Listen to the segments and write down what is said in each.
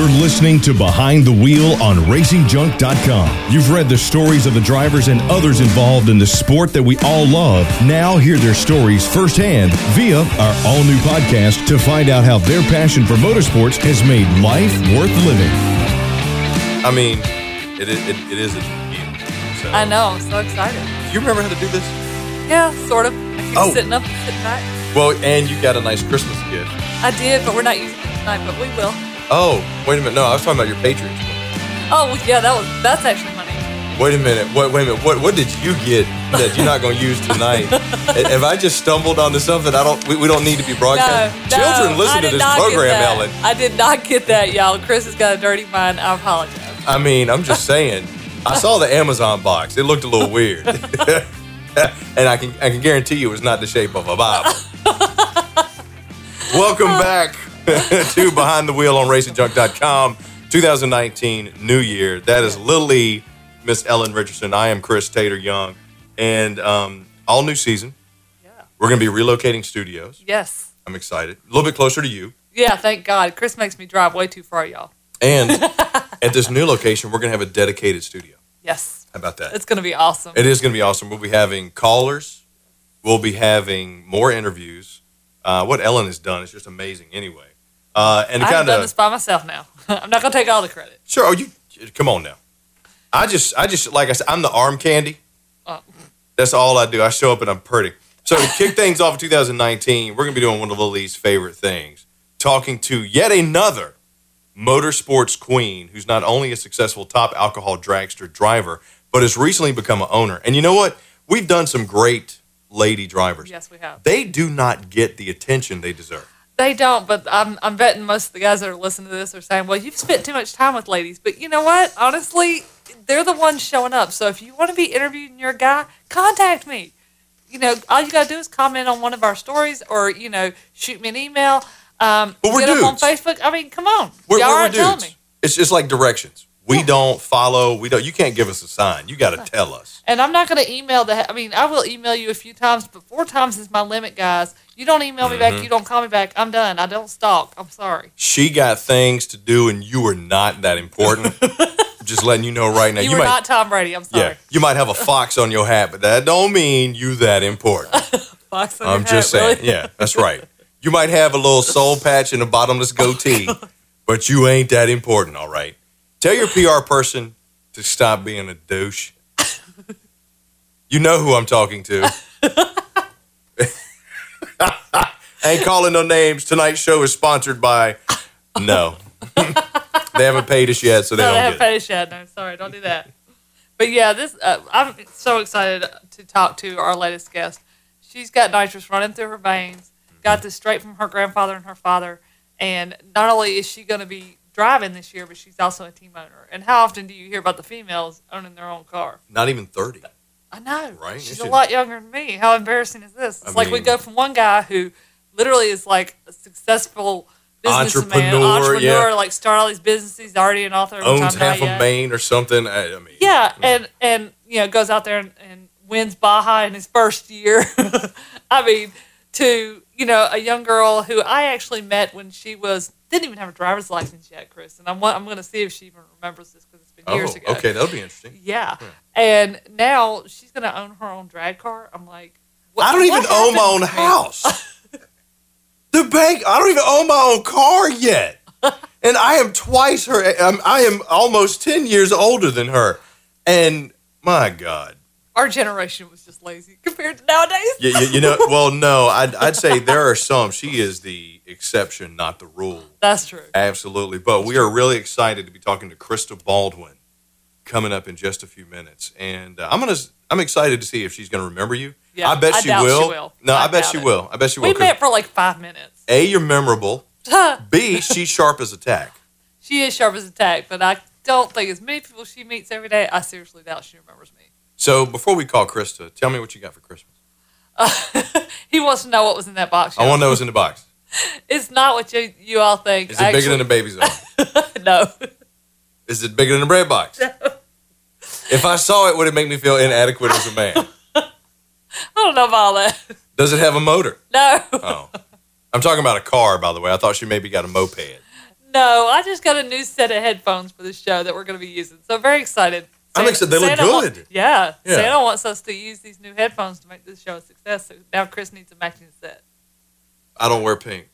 You're listening to Behind the Wheel on RacingJunk.com. You've read the stories of the drivers and others involved in the sport that we all love. Now hear their stories firsthand via our all new podcast to find out how their passion for motorsports has made life worth living. I mean, it is, it, it is a deal. So. I know. I'm so excited. Do you remember how to do this? Yeah, sort of. I keep Oh. sitting up and sitting back. Well, and you got a nice Christmas gift. I did, but we're not using it tonight, but we will. Oh, wait a minute. No, I was talking about your Patriots. Oh, yeah, that was that's actually money. Wait a minute. Wait, wait a minute. What, what did you get that you're not going to use tonight? Have I just stumbled onto something I don't? We, we don't need to be No, broadcast. no, Children listen to this program. Ellen. I did not get that, y'all. Chris has got a dirty mind. I apologize. I mean, I'm just saying. I saw the Amazon box. It looked a little weird, and I can I can guarantee you it was not the shape of a Bible. Welcome back to Behind the Wheel on RacingJunk.com. 2019 New Year. That is Lily, Miss Ellen Richardson. I am Chris Tater Young, and um, all new season. Yeah. We're going to be relocating studios. Yes. I'm excited. A little bit closer to you. Yeah, thank God. Chris makes me drive way too far, y'all. And at this new location, we're going to have a dedicated studio. Yes. How about that? It's going to be awesome. It is going to be awesome. We'll be having callers. We'll be having more interviews. Uh, what Ellen has done is just amazing. Anyway, uh, and I have done this by myself now. I'm not going to take all the credit. sure. Oh, you come on now. I just, I just like I said, I'm the arm candy. Oh. That's all I do. I show up and I'm pretty. So to kick things off in 2019, we're going to be doing one of Lily's favorite things, talking to yet another motorsports queen who's not only a successful top alcohol dragster driver, but has recently become an owner. And you know what? We've done some great lady drivers. Yes, we have. They do not get the attention they deserve. They don't, but I'm, I'm betting most of the guys that are listening to this are saying, well, you've spent too much time with ladies. But you know what? Honestly, they're the ones showing up. So if you want to be interviewed and you're guy, contact me. You know, all you got to do is comment on one of our stories or, you know, shoot me an email. Um, But we're get up on. Facebook. I mean, come on. We're, Y'all we're, aren't telling dudes. me. It's just like directions. We don't follow. We don't. You can't give us a sign. You got to tell us. And I'm not going to email the. I mean, I will email you a few times, but four times is my limit, guys. You don't email me Mm-hmm. back. You don't call me back. I'm done. I don't stalk. I'm sorry. She got things to do, and you are not that important. just letting you know right now. You, were might, not Tom Brady. I'm sorry. Yeah, you might have a fox on your hat, but that don't mean you that important. Fox on I'm your just hat, saying. really? Yeah, that's right. You might have a little soul patch and a bottomless goatee, but you ain't that important. All right. Tell your PR person to stop being a douche. You know who I'm talking to. ain't calling no names. Tonight's show is sponsored by. No, they haven't paid us yet, so they No, don't They haven't paid us yet. No, sorry, don't do that. But yeah, this uh, I'm so excited to talk to our latest guest. She's got nitrous running through her veins. Got this straight from her grandfather and her father. And not only is she going to be driving this year, but she's also a team owner. And how often do you hear about the females owning their own car? Not even thirty. I know. Right? She's a lot younger than me. How embarrassing is this? It's I like we go from one guy who literally is like a successful businessman, Entrepreneur, entrepreneur, yeah. like start all these businesses. Already an author. Owns half of. Maine or something. I, I mean, Yeah, and and you know goes out there and, and wins Baja in his first year. I mean, to you know a young girl who I actually met when she was didn't even have a driver's license yet, Chris. And I'm I'm going to see if she even remembers this because it's been Oh, years ago. okay, that'll be interesting. Yeah, and now she's going to own her own drag car. I'm like, what- I don't even own my own happened to me? house. the bank. I don't even own my own car yet, and I am twice her. I'm, I am almost ten years older than her, and my God. Our generation was just lazy compared to nowadays. You, you, you know, well, no, I'd, I'd say there are some. She is the exception, not the rule. That's true. Absolutely. But we are really excited to be talking to Krista Baldwin coming up in just a few minutes. And uh, I'm gonna I'm excited to see if she's gonna remember you. Yeah, I bet I she, doubt she will. will. No, I, I bet she it. will. I bet she will. We met for like five minutes. A, you're memorable. B, she's sharp as a tack. She is sharp as a tack, but I don't think as many people she meets every day. I seriously doubt she remembers me. So before we call Krista, tell me what you got for Christmas. He wants to know what was in that box. I want to know what's in the box. It's not what you you all think. Is it bigger than the baby's arm? no. Is it bigger than the bread box? If I saw it, would it make me feel inadequate as a man? I don't know about all that. Does it have a motor? No. Oh. I'm talking about a car, by the way. I thought she maybe got a moped. No, I just got a new set of headphones for the show that we're going to be using. So very excited. I'm excited. They look Santa wa- good. yeah, Yeah. Santa wants us to use these new headphones to make this show a success. So now Chris needs a matching set. I don't wear pink.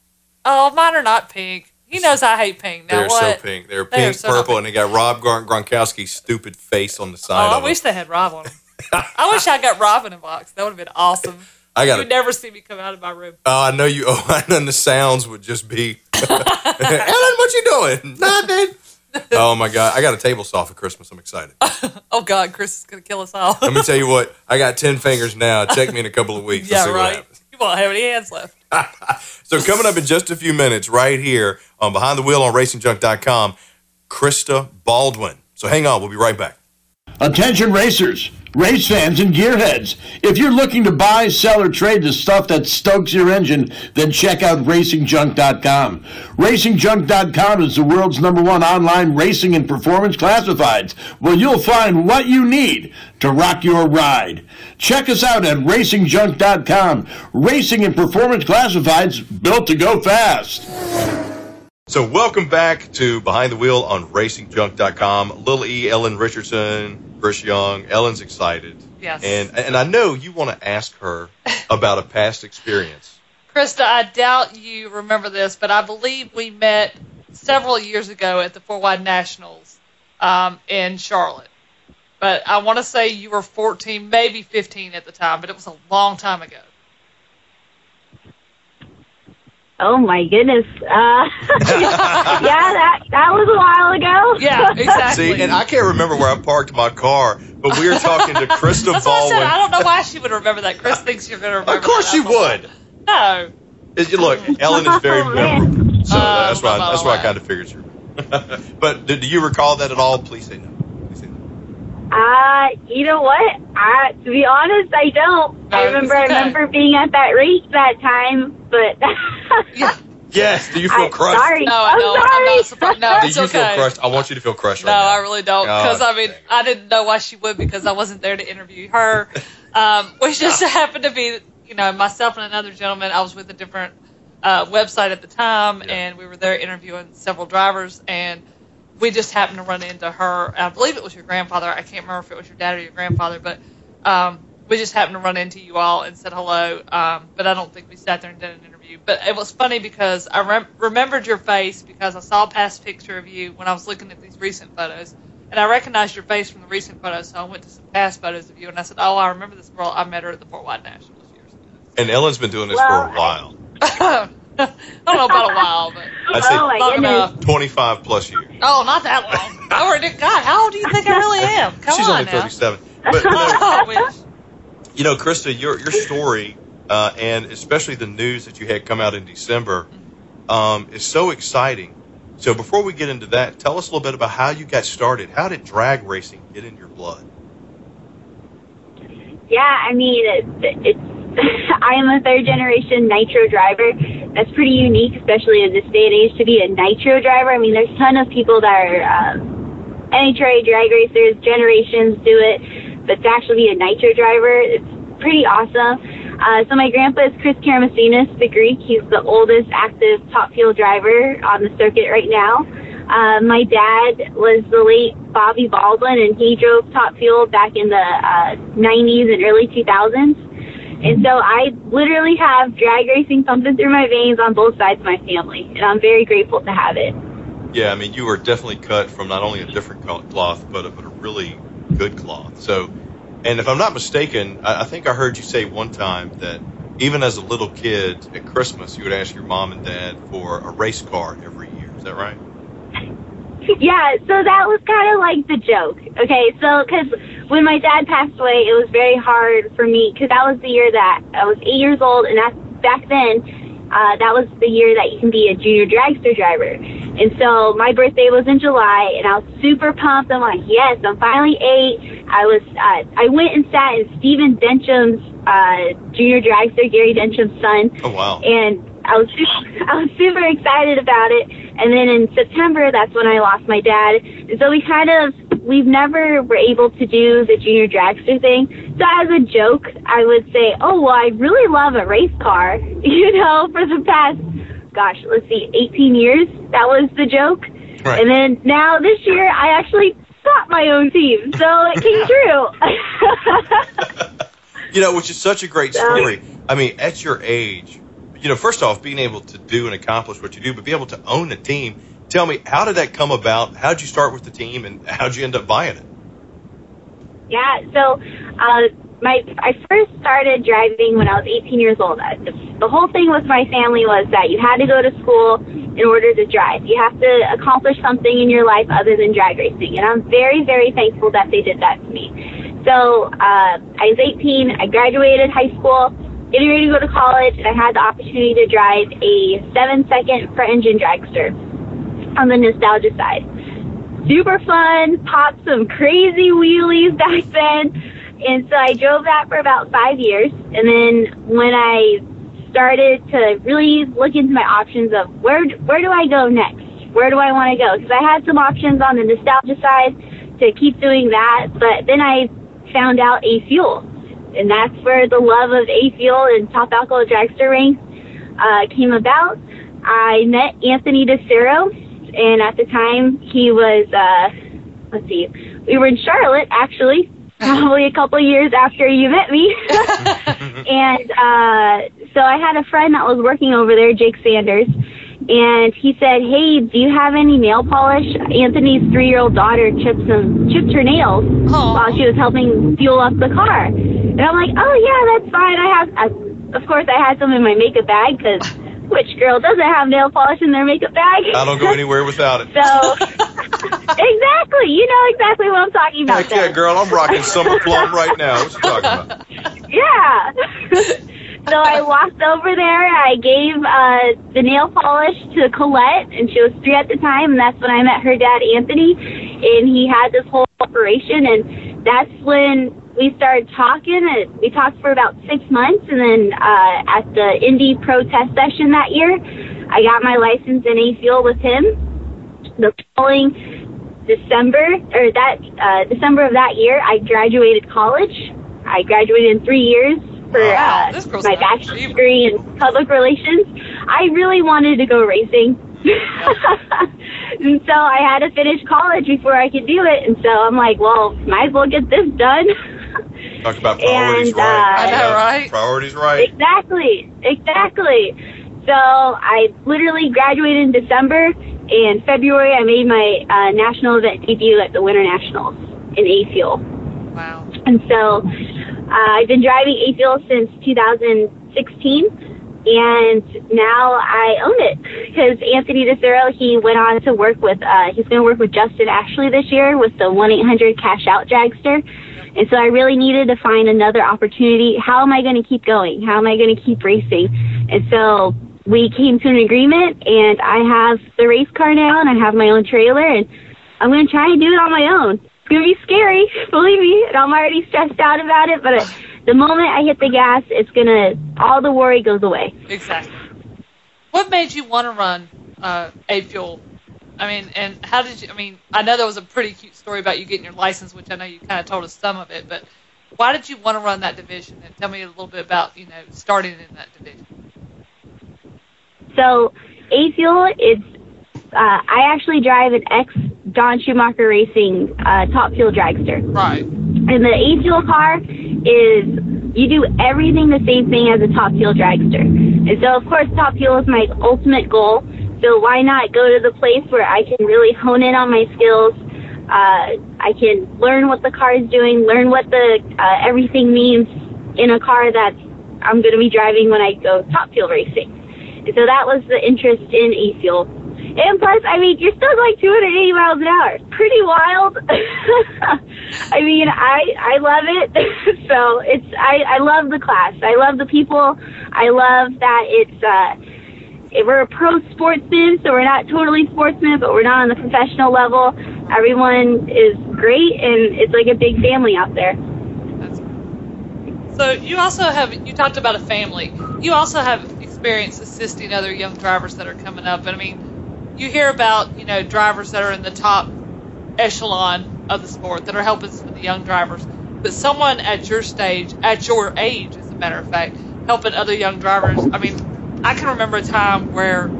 Oh, mine are not pink. He knows I hate pink. Now They're what? so pink. They're They pink, so purple, pink. and they got Rob Gron- Gronkowski's stupid face on the Oh, side I of wish them. they had Rob on them. I wish I got Rob in a box. That would have been awesome. I got. You'd it. never see me come out of my room. Oh, I know you. Oh, and then the sounds would just be, Ellen, what you doing? Nothing. Oh my God, I got a table saw for Christmas. I'm excited. Oh God, Chris is gonna kill us all. Let me tell you what. I got ten fingers now. Check me in a couple of weeks. to yeah, see what right. happens. You won't have any hands left. So coming up in just a few minutes, right here on Behind the Wheel on RacingJunk.com, Krista Baldwin. So hang on, we'll be right back. Attention racers, race fans, and gearheads. If you're looking to buy, sell, or trade the stuff that stokes your engine, then check out RacingJunk.com. RacingJunk.com is the world's number one online racing and performance classifieds, where you'll find what you need to rock your ride. Check us out at RacingJunk.com. Racing and performance classifieds built to go fast. So welcome back to Behind the Wheel on RacingJunk.com. Lil E, Ellen Richardson, Chris Young. Ellen's excited. Yes. And and I know you want to ask her about a past experience. Krista, I doubt you remember this, but I believe we met several years ago at the Four Wide Nationals um, in Charlotte. But I want to say you were 14, maybe 15 at the time, but it was a long time ago. Oh my goodness. Uh, yeah, that that was a while ago. Yeah, exactly. See, and I can't remember where I parked my car, but we were talking to Krista That's why I said I don't know why she would remember that. Chris thinks you're going to remember. Of course that. she would. No. Is- Look, Ellen is very Oh, memorable, so Oh, that's why that's why I kind of figured you. but do, do you recall that at all? Please say no. Please say no. Uh, you know what? I to be honest, I don't. No, I it's remember I remember being at that race that time, but Yeah. Yes. Do you feel I'm crushed? sorry. No, I I'm know. I'm sorry. not surprised. No, Do it's you okay. feel crushed? I want you to feel crushed No, right now. I really don't. Because I mean. I didn't know why she would because I wasn't there to interview her. Um, which just happened to be, you know, myself and another gentleman. I was with a different uh, website at the time, Yeah. and we were there interviewing several drivers, and we just happened to run into her. I believe it was your grandfather. I can't remember if it was your dad or your grandfather, but um, we just happened to run into you all and said hello. Um, but I don't think we sat there and did an interview. But it was funny because I rem- remembered your face because I saw a past picture of you when I was looking at these recent photos. And I recognized your face from the recent photos, so I went to some past photos of you, and I said, "Oh, I remember this girl. I met her at the Four Wide Nationals years ago." And Ellen's been doing this Well, for a while. I don't know about a while, but I'd say oh long enough. 25 plus years. Oh, not that long. I already, God, how old do you think I really am? Come She's on only now. 37. But, you know, Krista, your your story, uh, and especially the news that you had come out in December, um, is so exciting. So before we get into that, tell us a little bit about how you got started. How did drag racing get in your blood? Yeah, I mean, it's, it's I am a third generation nitro driver. That's pretty unique, especially in this day and age, to be a nitro driver. I mean, there's a ton of people that are um, NHRA drag racers, generations do it, but to actually be a nitro driver, it's pretty awesome. Uh, so my grandpa is Chris Karamesines, the Greek. He's the oldest active top fuel driver on the circuit right now. Uh, my dad was the late Bobby Baldwin, and he drove Top Fuel back in the uh, 90s and early 2000s. And so I literally have drag racing pumping through my veins on both sides of my family, and I'm very grateful to have it. Yeah, I mean, you were definitely cut from not only a different cloth, but a, but a really good cloth. So, and if I'm not mistaken, I, I think I heard you say one time that even as a little kid at Christmas, you would ask your mom and dad for a race car every year. Is that right? Yeah, so that was kind of like the joke. Okay, so because when my dad passed away, it was very hard for me because that was the year that I was eight years old, and that, back then, uh, that was the year that you can be a junior dragster driver. And so my birthday was in July, and I was super pumped. I'm like, yes, I'm finally eight. I was, uh, I went and sat in Stephen Densham's uh, junior dragster, Gary Densham's son, Oh wow! and I was super, I was super excited about it. And then in September, that's when I lost my dad. And so we kind of we've never were able to do the junior dragster thing. So as a joke, I would say, "Oh well, I really love a race car," you know, for the past gosh, let's see, 18 years. That was the joke. Right. And then now this year, I actually got my own team, so it came true. You know, which is such a great story. I mean, at your age, you know, first off, being able to do and accomplish what you do, but be able to own a team. Tell me, how did that come about? How did you start with the team, and how did you end up buying it? Yeah, so uh, my I first started driving when I was 18 years old. Uh, The, whole thing with my family was that you had to go to school in order to drive. You have to accomplish something in your life other than drag racing, and I'm very, very thankful that they did that to me. So uh, I was 18. I graduated high school, getting ready to go to college, and I had the opportunity to drive a seven-second front engine dragster on the nostalgia side super fun, popped some crazy wheelies back then. And so I drove that for about five years. And then when I started to really look into my options of where where do I go next? Where do I want to go? Because I had some options on the nostalgia side to keep doing that, but then I found out A Fuel, and that's where the love of A Fuel and Top Alcohol Dragster Ranks uh, came about. I met Anthony Dicero, and at the time he was, uh, let's see, we were in Charlotte actually, probably a couple of years after you met me. and uh, so I had a friend that was working over there, Jake Sanders, and he said, "Hey, do you have any nail polish?" Anthony's three-year-old daughter chipped some chipped her nails Aw. while she was helping fuel up the car, and I'm like, "Oh yeah, that's fine. I have." I, of course, I had some in my makeup bag because which girl doesn't have nail polish in their makeup bag? I don't go anywhere without it. So exactly, you know exactly what I'm talking about. Heck yeah, girl, I'm rocking summer plum right now. What you talking about? Yeah. so I walked over there. I gave uh, the nail polish to Colette, and she was three at the time, and that's when I met her dad, Anthony, and he had this whole operation, and that's when we started talking. And we talked for about six months, and then uh, at the Indy protest session that year, I got my license in A Fuel with him. The following December or that uh, December of that year, I graduated college. I graduated in three years for Wow, uh, my bachelor's degree in public relations. I really wanted to go racing. and so I had to finish college before I could do it. And so I'm like, well, might as well get this done. Talk about priorities And, right. uh, I know, Yeah, right? Priorities right. Exactly, exactly. So I literally graduated in December. In February, I made my uh, national event debut at the Winter Nationals in A Fuel. Wow. And so uh, I've been driving A Fuel since 2016, and now I own it because Anthony Dicero he went on to work with uh, he's going to work with Justin Ashley this year with the 1 800 Cash Out Dragster. And so I really needed to find another opportunity. How am I going to keep going? How am I going to keep racing? And so we came to an agreement, and I have the race car now, and I have my own trailer, and I'm going to try and do it on my own. It's going to be scary, believe me, and I'm already stressed out about it, but the moment I hit the gas, it's to, all the worry goes away. Exactly. What made you want to run uh, A Fuel? I mean, and how did you? I mean, I know there was a pretty cute story about you getting your license, which I know you kind of told us some of it, but why did you want to run that division? And tell me a little bit about you know starting in that division. So, A Fuel, it's, uh, I actually drive an ex Don Schumacher Racing uh, top fuel dragster. Right. And the A Fuel car is you do everything the same thing as a top fuel dragster. And so, of course, top fuel is my ultimate goal. So why not go to the place where I can really hone in on my skills? Uh, I can learn what the car is doing, learn what the uh, everything means in a car that I'm going to be driving when I go top fuel racing. And so that was the interest in E Fuel. And plus, I mean, you're still going 280 miles an hour. Pretty wild. I mean, I I love it. so it's I I love the class. I love the people. I love that it's uh we're a pro sportsman, so we're not totally sportsmen, but we're not on the professional level. Everyone is great, and it's like a big family out there. So you also have you talked about a family. You also have experience assisting other young drivers that are coming up. And I mean, you hear about you know drivers that are in the top echelon of the sport that are helping some of the young drivers. But someone at your stage, at your age, as a matter of fact, helping other young drivers. I mean, I can remember a time where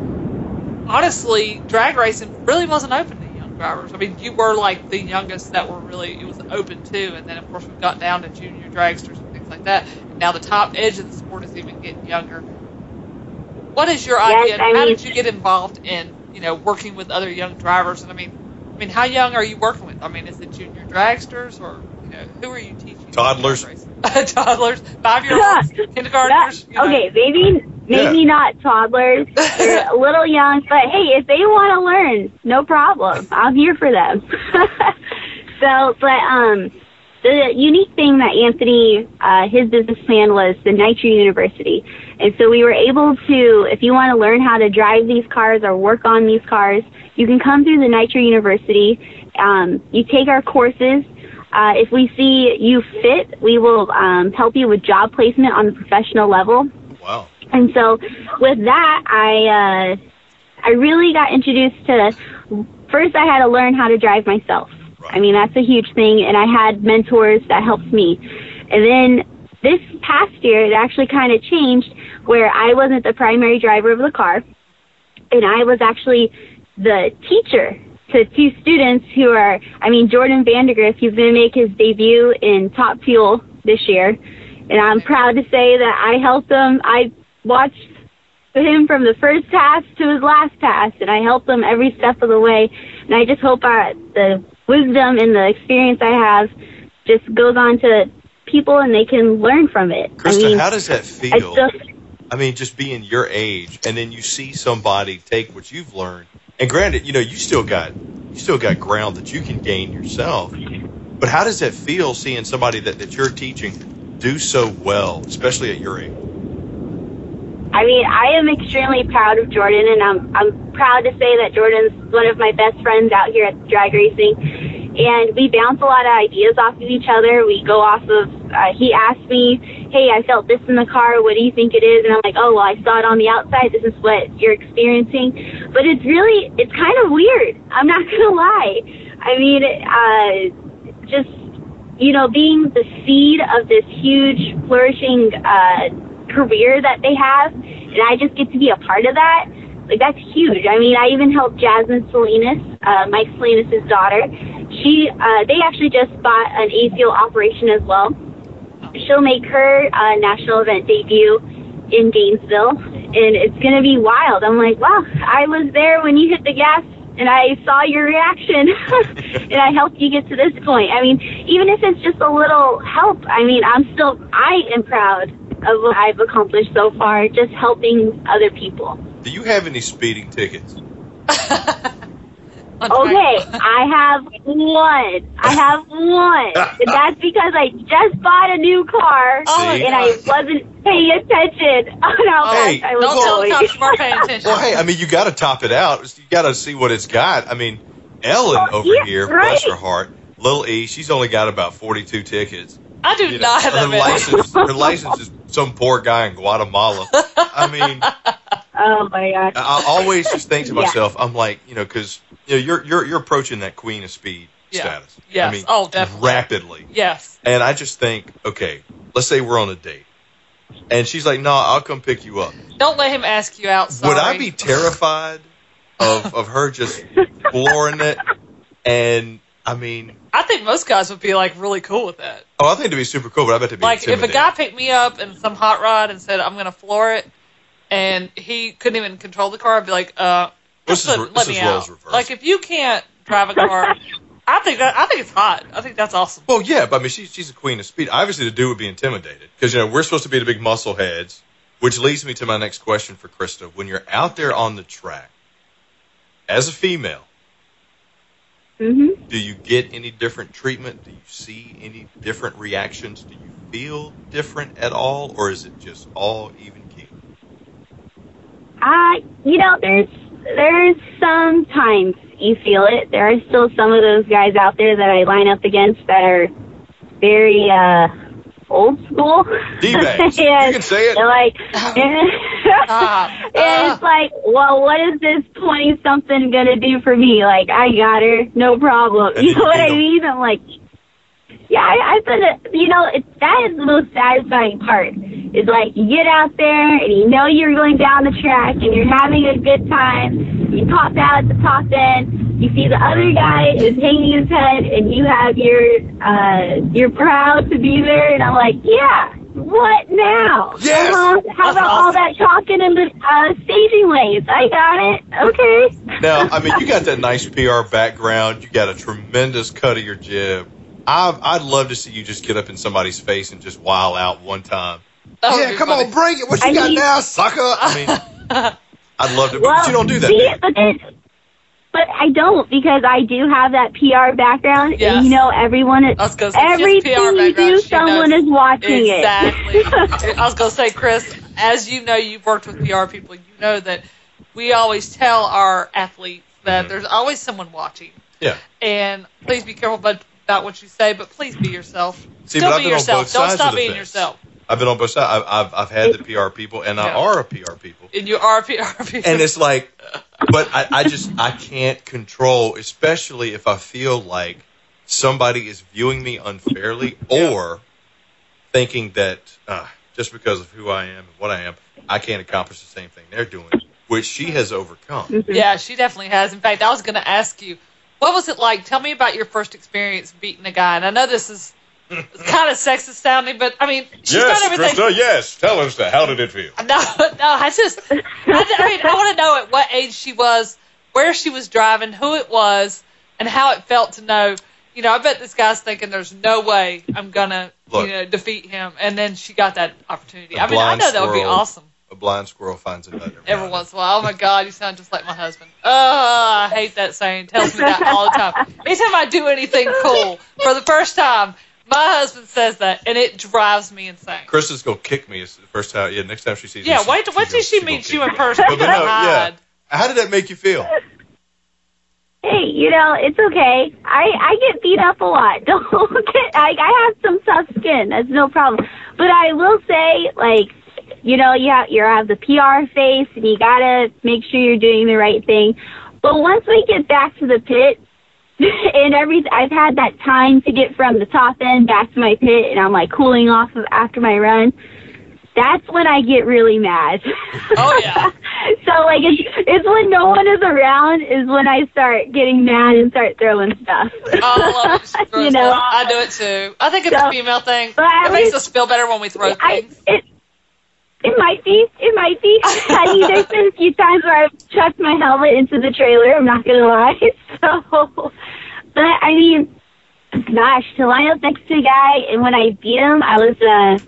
honestly, drag racing really wasn't open to young drivers. I mean, you were like the youngest that were really it was open to, and then of course we got down to junior dragsters and things like that. And now the top edge of the sport is even getting younger. What is your Yes, idea? I how mean- did you get involved in you know working with other young drivers? And I mean, I mean, how young are you working with? I mean, is it junior dragsters or you know who are you teaching? Toddlers. Toddlers, five year olds, kindergartners. That- you know? okay, maybe maybe not toddlers. They're a little young, but hey, if they want to learn, no problem. I'm here for them. so, but um, the unique thing that Anthony, uh, his business plan was the Nitro University, and so we were able to, if you want to learn how to drive these cars or work on these cars, you can come through the Nitro University. Um, you take our courses. Uh, if we see you fit, we will um, help you with job placement on the professional level. Wow. And so with that, I uh, I really got introduced to. First, I had to learn how to drive myself. I mean, that's a huge thing, and I had mentors that helped me. And then this past year, it actually kind of changed where I wasn't the primary driver of the car, and I was actually the teacher to two students who are, I mean, Jordan Vandergriff, he's going to make his debut in Top Fuel this year. And I'm proud to say that I helped him. I watched him from the first pass to his last pass, and I helped him every step of the way. And I just hope I, the wisdom and the experience I have just goes on to people and they can learn from it. Krista, I mean, how does that I feel? still, I mean, just being your age, and then you see somebody take what you've learned. And granted, you know, you still got you still got ground that you can gain yourself. But how does that feel seeing somebody that, that you're teaching do so well, especially at your age? I mean, I am extremely proud of Jordan, and I'm I'm proud to say that Jordan's one of my best friends out here at drag racing, and we bounce a lot of ideas off of each other. We go off of. Uh, he asked me, "Hey, I felt this in the car. What do you think it is?" And I'm like, "Oh, well, I saw it on the outside. This is what you're experiencing." But it's really, it's kind of weird. I'm not gonna lie. I mean, uh, just you know, being the seed of this huge flourishing. Uh, career that they have, and I just get to be a part of that. Like that's huge. I mean, I even helped Jasmine Salinas, uh, Mike Salinas' daughter. She, uh, they actually just bought an ACL operation as well. She'll make her uh, national event debut in Gainesville, and it's gonna be wild. I'm like, wow, I was there when you hit the gas. And I saw your reaction, and I helped you get to this point. I mean, even if it's just a little help, I mean, I'm still, I am proud of what I've accomplished so far, just helping other people. Do you have any speeding tickets? On Okay. I have one. I have one. And that's because I just bought a new car Oh, See? and I wasn't paying attention on how Hey, fast I was Don't tell the going. cops we're paying attention. Well, hey, I mean, you got to top it out. You got to see what it's got. I mean, Ellen Oh, over yeah, here, right. bless her heart, little E, she's only got about 42 tickets. I do You know, not have her that license, her license is some poor guy in Guatemala. I mean, Oh my gosh. I always just think to Yeah. myself, I'm like, you know, because you know, you're you're you're approaching that queen of speed Yeah. status. Yes. I mean, Oh, definitely. rapidly. Yes. And I just think, okay, let's say we're on a date, and she's like, "No, I'll come pick you up." Don't let him ask you out. Sorry. Would I be terrified of of her just flooring it? And I mean, I think most guys would be like really cool with that. oh, I think it'd be super cool, but I bet it'd be Like if a guy picked me up in some hot rod and said I'm gonna floor it, and he couldn't even control the car, I'd be like, uh, This is- let, this let is me roles out. Like if you can't drive a car, I think that I think it's hot. I think that's awesome. Well, yeah, but I mean, she's she's a queen of speed. Obviously, the dude would be intimidated because you know we're supposed to be the big muscle heads, which leads me to my next question for Krista. When you're out there on the track as a female, hmm do you get any different treatment? Do you see any different reactions? Do you feel different at all, or is it just all even keel? Uh, you know, there's there's sometimes you feel it. There are still some of those guys out there that I line up against that are very uh old school. D-bags. You can say it. They're like, Ah, and it's like, well, what is this twenty something gonna do for me? Like, I got her, no problem. You you know what I mean? I'm like, yeah, I, I've been, a, you know, it, that is the most satisfying part. Is like you get out there and you know you're going down the track and you're having a good time. You pop out at the top end. You see the other guy is hanging his head, and you have your uh, you're proud to be there. And I'm like, yeah. What now? Yes. Uh-huh. How about all that talking in the uh, staging lanes? I got it. Okay. Now, I mean, you got that nice PR background. You got a tremendous cut of your jib. I've, I'd love to see you just get up in somebody's face and just wow out one time. That yeah, come funny. on, bring it. What you I got mean- now, sucker? I mean, I'd love to, Well, but you don't do that. see, but, then- but I don't because I do have that PR background, Yes. and you know everyone. Is, I was gonna say, she has everything PR you do, someone knows is watching Exactly. it. I was gonna say, Chris, as you know, you've worked with PR people. You know that we always tell our athletes that Mhm. there's always someone watching, Yeah. and please be careful about, about what you say, but please be yourself. See, Still but I've be been on yourself. both Don't sides stop of the being fence. yourself. I've been on both sides. I've, I've, I've had the PR people, and I Yeah. are a PR people. And you are a PR people. And it's like, but I, I just, I can't control, especially if I feel like somebody is viewing me unfairly or thinking that uh, just because of who I am and what I am, I can't accomplish the same thing they're doing, which she has overcome. Yeah, she definitely has. In fact, I was going to ask you, what was it like? Tell me about your first experience beating a guy. And I know this is kind of sexist sounding, but I mean, she's done everything. yes. Tell us that. How did it feel? No, no, I just, I, I mean, I want to know at what age she was, where she was driving, who it was, and how it felt to know. You know, I bet this guy's thinking there's no way I'm gonna, Look. you know, defeat him, and then she got that opportunity. I mean, I blind know that would be awesome. A blind squirrel finds a nut every, Every once in a while. Oh my God, you sound just like my husband. Oh, I hate that saying. It tells me that all the time. Anytime I do anything cool for the first time, my husband says that, and it drives me insane. Krista's gonna kick me. It's the first time. Yeah, next time she sees me. Yeah, she- wait, wait till gonna- she gonna meets you in person. But, but no, yeah. God. How did that make you feel? hey, you know it's okay. I I get beat up a lot. Don't get. I I have some tough skin. That's no problem. But I will say, like, you know, you have you have the PR face, and you gotta make sure you're doing the right thing. But once we get back to the pit, and every I've had that time to get from the top end back to my pit, and I'm like cooling off of after my run. That's when I get really mad. Oh, yeah. so like it's it's when no one is around is when I start getting mad and start throwing stuff. Oh, I love it. You know, stuff. I do it too. I think it's So- a female thing. but I It makes was- us feel better when we throw I things. it it might be it might be. I mean, there's been a few times where I've chucked my helmet into the trailer. I'm not gonna lie. So, but I mean, gosh, to line up next to a guy and when I beat him, I was uh,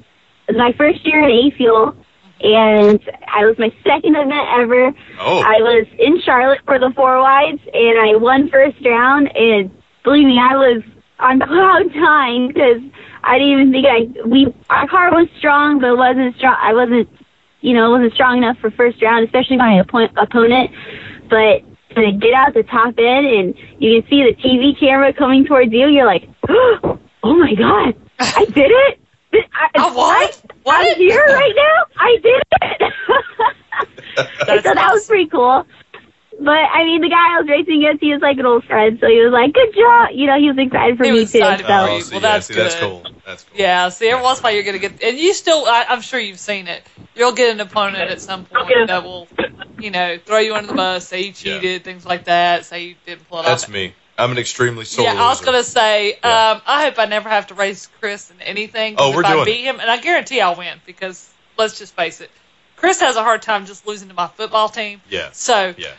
it was my first year at A Fuel. And I was my second event ever. Oh. I was in Charlotte for the four wides, and I won first round. And believe me, I was on cloud nine because I didn't even think I we our car was strong, but it wasn't strong. I wasn't, you know, it wasn't strong enough for first round, especially my oppo- opponent. But to get out the top end, and you can see the TV camera coming towards you, you're like, oh my god, I did it. I, I what? What? I'm here right now. I did it. That's so that was pretty cool. But I mean, the guy I was racing against, he was like an old friend, so he was like, "Good job," you know. He was excited for He me was too. So Oh, you. see, Well, yeah, that's see, that's good. cool. That's cool. Yeah, see, every once in a while you're gonna get, and you still, I, I'm sure you've seen it. You'll get an opponent at some point Okay. that will, you know, throw you under the bus, say you Yeah. cheated, things like that, say you didn't pull it That's off. me. I'm an extremely sore yeah, I was loser. gonna say, Yeah. um, I hope I never have to race Chris in anything. Oh, we're if I doing beat him, and I guarantee I'll win because let's just face it, Chris has a hard time just losing to my football team. Yeah. So Yeah.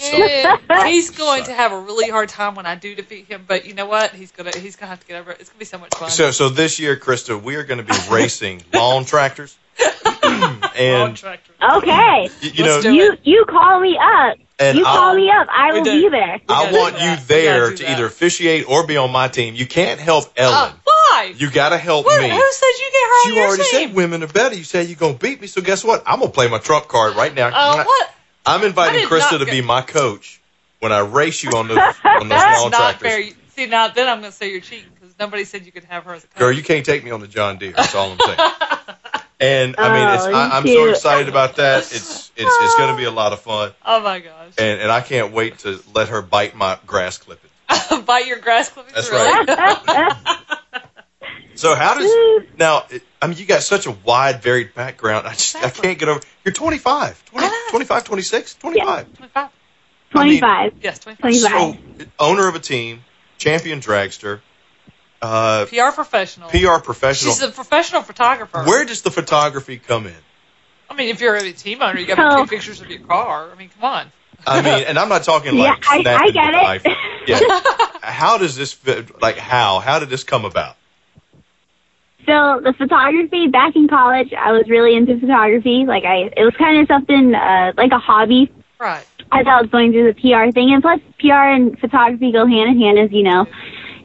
Eh, he's going Suck. to have a really hard time when I do defeat him. But you know what? He's gonna he's gonna have to get over it. It's gonna be so much fun. So, so this year, Krista, we are going to be racing lawn tractors, Wrong and tractor. okay, y- you know, you you call me up. and you call I, me up. I will do. be there. I want you that. We there gotta that. either officiate or be on my team. You can't help Uh, Ellen. why? You got to help What- me. Who said you get her on You your already team? said women are better. You said you're going to beat me. So guess what? I'm going to play my trump card right now. Uh, what? I'm inviting I Krista to get- be my coach when I race you on those on those That's lawn not tractors. fair. See now, then I'm gonna say you're cheating because nobody said you could have her as a coach. Girl, you can't take me on the John Deere. That's all I'm saying. And I mean, it's, Oh, I, I'm so excited about that. It's it's it's going to be a lot of fun, oh my gosh! and and I can't wait to let her bite my grass clippings. Bite your grass clippings. That's really? right. So how does now? it- I mean, you got such a wide, varied background. I just I can't get over. You're 25, 20, I know. 25, 26, 25. 25. Twenty-five. Yes, 25. 25. So, owner of a team, champion dragster, uh, PR professional. PR professional. She's a professional photographer. Where does the photography come in? I mean, if you're a team owner, you got to So- take pictures of your car. I mean, come on. I mean, and I'm not talking Yeah, like I- snapping I get it. Yeah. how does this fit? Like, how? How did this come about? So the photography back in college, I was really into photography. Like I, it was kind of something uh, like a hobby Right. as I was going through the PR thing, and plus PR and photography go hand in hand, as you know.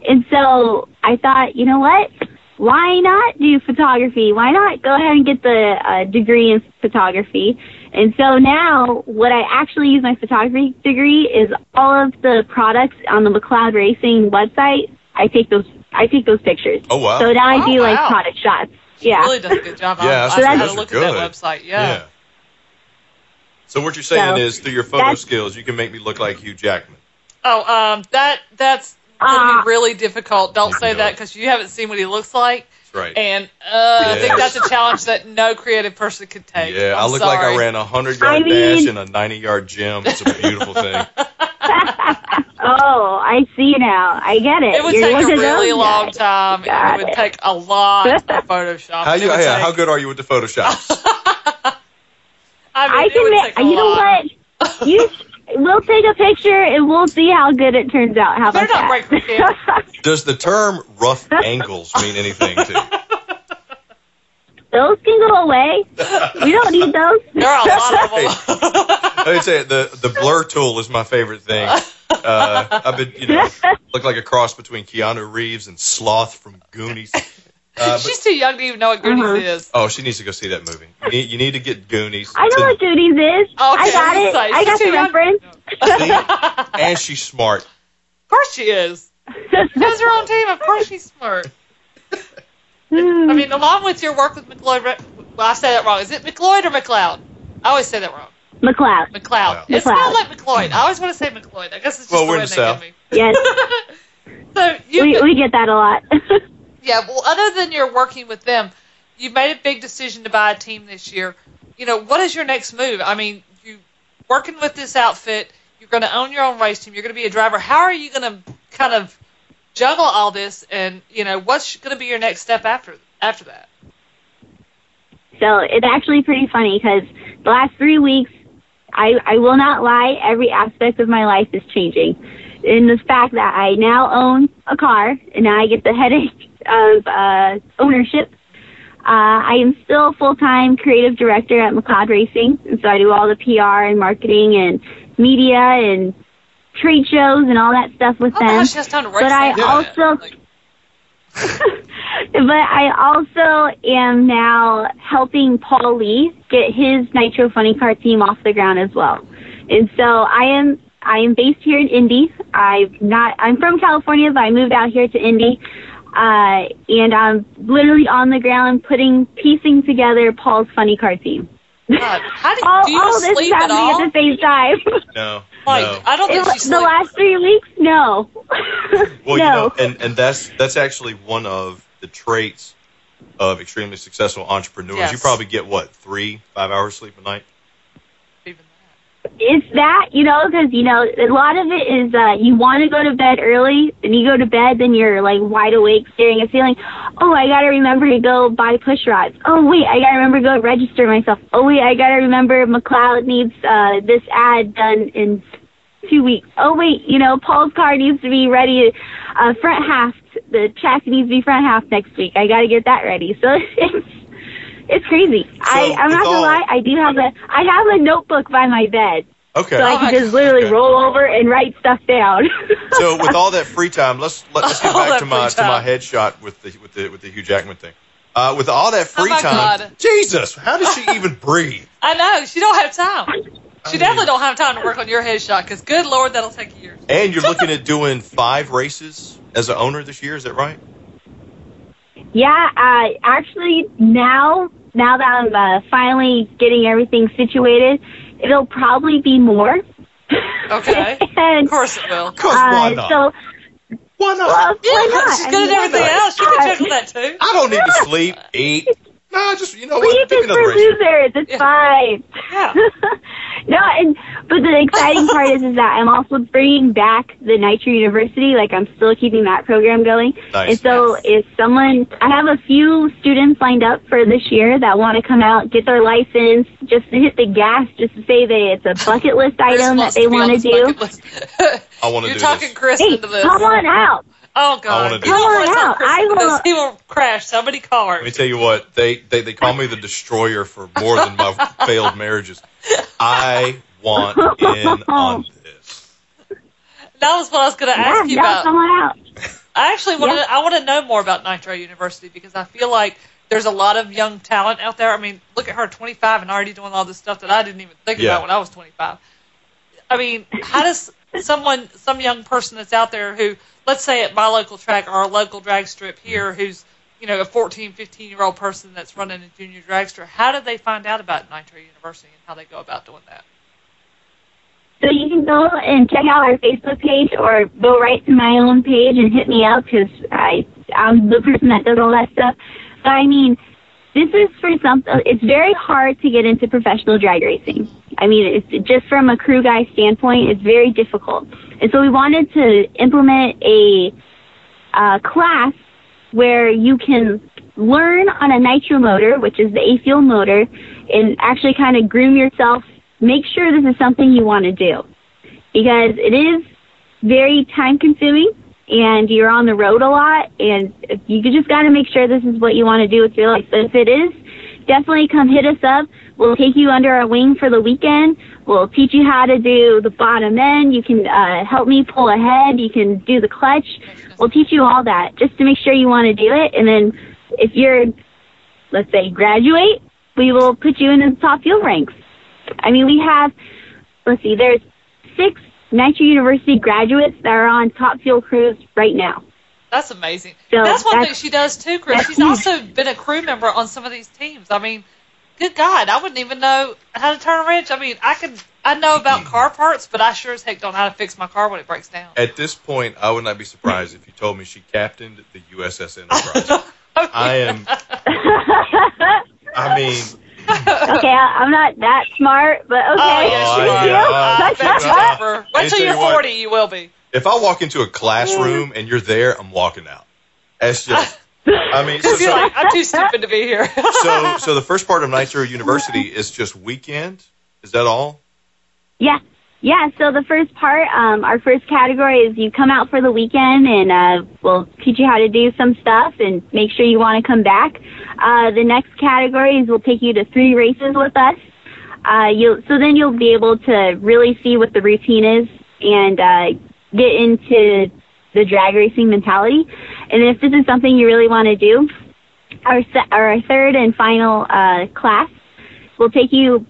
And so I thought, you know what? Why not do photography? Why not go ahead and get the uh, degree in photography? And so now, what I actually use my photography degree is all of the products on the McLeod Racing website. I take those. I take those pictures. Oh wow. So now I Oh, do like wow. product shots. Yeah. Really does a good job. Yeah, I, so I had those to are look at that good. website. Yeah. So what you're saying So, is, through your photo skills, you can make me look like Hugh Jackman. Oh, um, that that's going to Ah. be really difficult. Don't say that because you haven't seen what he looks like, That's right. and uh, I think that's a challenge that no creative person could take. yeah, I I'm look like I ran a hundred I yard mean- dash in a ninety yard gym. It's a beautiful thing. Oh, I see now. I get it. It would You're take a really long guys. time. Got it would it. take a lot of Photoshop. How you? Yeah, take- how good are you with the Photoshop? I, mean, I can would make. take a You know what? You. We'll take a picture and we'll see how good it turns out. How They're about not that? great for kids. Does the term rough angles mean anything to you? those can go away. We don't need those. There are a lot of them. Let me say the the blur tool is my favorite thing. Uh, I've been you know look like a cross between Keanu Reeves and Sloth from Goonies. Uh, but, She's too young to even know what Goonies Uh-huh. is. oh, she needs to go see that movie. You need, you need to get Goonies. I know what Goonies is. Okay, I got it. like, I got she's the too young. reference. See? and she's smart. Of course she is. She Has her own team. Of course she's smart. Hmm. I mean, along with your work with McLeod. Re- Well, I say that wrong. Is it McLeod or McLeod? I always say that wrong. McLeod. McLeod. McLeod. It's not like McLeod. I always want to say McLeod. I guess it's just Well, the we're way in the they South. give me. Yes, So you, we we get that a lot. yeah. Well, other than you're working with them, you made a big decision to buy a team this year. You know, what is your next move? I mean, you working with this outfit. You're going to own your own race team. You're going to be a driver. How are you going to kind of juggle all this? And you know, what's going to be your next step after after that? So it's actually pretty funny because the last three weeks, I, I will not lie, every aspect of my life is changing. In the fact that I now own a car and now I get the headache of uh, ownership. Uh, I am still full time creative director at McLeod Racing, and so I do all the PR and marketing and media and trade shows and all that stuff with Oh them. gosh, she has time But I that. also- Like, but I also am now helping Paul Lee get his Nitro Funny Car team off the ground as well. And so I am I am based here in Indy. I'm not I'm from California, but I moved out here to Indy. Uh, and I'm literally on the ground putting piecing together Paul's funny car team. God, how do you, all do you all this is sleep at happening all? at the same time. No, Like, no. I don't think It- the last three weeks, no. Well, no. you know, and, and that's that's actually one of the traits of extremely successful entrepreneurs. Yes. You probably get what three, five hours sleep a night. Even that. you know because you know a lot of it is uh you want to go to bed early and you go to bed then you're like wide awake staring at ceiling. Oh i gotta remember to go buy push rods. Oh wait i gotta remember to go register myself. Oh wait i gotta remember mcleod needs uh this ad done in two weeks. Oh wait you know paul's car needs to be ready uh front half the chassis needs to be front half next week. I gotta get that ready. So it's it's crazy. I, I'm not gonna all- lie. I do have a I have a notebook by my bed, Okay. so I Oh can just literally Okay. roll over and write stuff down. so with all that free time, let's let, let's get back to my free to my headshot with the with the with the Hugh Jackman thing. Uh, with all that free Oh time, God. Jesus, how does she even breathe? I know she don't have time. She I mean- definitely don't have time to work on your headshot because good lord, that'll take years. And you're looking at doing five races as an owner this year. Is that right? Yeah, uh, actually now now that I'm uh, finally getting everything situated, it'll probably be more. Okay. and Of course it will. Because why uh, not? so Why not? Well, why Yeah, not? she's I good mean, at everything else. She can check that too. I don't need to sleep, eat. Nah, just you know Sleep what? Give me is for race. losers. It's Yeah. fine. Yeah. no, and but the exciting part is is that I'm also bringing back the Nitro University. Like I'm still keeping that program going. Nice. And so if someone, I have a few students lined up for this year that want to come out, get their license, just to hit the gas, just to say that it's a bucket list item that they want to do. I want to You're talking this. Chris Hey, into this. come on out. Oh God! wanna do He this. won't Come on out. Chris I into this. will- He will crash so many cars. Let me tell you what they, they they call me the destroyer for more than my failed marriages. I want in on this. that was what I was going to Yeah, ask you no, about. come on out. I actually want to. I want to know more about Nitro University because I feel like there's a lot of young talent out there. I mean, look at her, 25, and already doing all this stuff that I didn't even think Yeah. about when I was 25. I mean, how does someone, some young person that's out there who, let's say at my local track or a local drag strip here, who's you know a 14, 15 year old person that's running a junior dragster, how do they find out about Nitro University and how they go about doing that? So you can go and check out our Facebook page or go right to my own page and hit me up because I I'm the person that does all that stuff. But I mean, this is for something. It's very hard to get into professional drag racing. I mean, it's just from a crew guy standpoint, it's very difficult. And so we wanted to implement a uh, class where you can learn on a nitro motor, which is the A fuel motor, and actually kind of groom yourself. Make sure this is something you want to do because it is very time consuming and you're on the road a lot and you just got to make sure this is what you want to do with your life. So if it is, definitely come hit us up. We'll take you under our wing for the weekend. We'll teach you how to do the bottom end. You can uh, help me pull ahead. You can do the clutch. We'll teach you all that just to make sure you want to do it. And then if you're, let's say, graduate, we will put you in the top field ranks. I mean, we have, let's see, there's six Nitro University graduates that are on top field crews right now. That's amazing. So that's one that's- thing she does too, Chris. She's also been a crew member on some of these teams. I mean, good God, I wouldn't even know how to turn a wrench. I mean, I can, I know about car parts, but I sure as heck don't know how to fix my car when it breaks down. At this point, I would not be surprised if you told me she captained the USS Enterprise. Oh, I am. I mean, Okay, I- I'm not that smart, but okay. Oh, yes, Oh, you I are. know. I I you're Wait till you're you what. 40, you will be. if I walk into a classroom and you're there, I'm walking out. That's just. I mean, so, so, like, I'm too stupid to be here. so, so the first part of Nitro University is just weekend. Is that all? Yeah. Yeah, so the first part, um, our first category is you come out for the weekend and uh, we'll teach you how to do some stuff and make sure you want to come back. Uh, the next category is we'll take you to three races with us. Uh, you'll, so then you'll be able to really see what the routine is and uh, get into the drag racing mentality. And if this is something you really want to do, our, se- our third and final uh, class will take you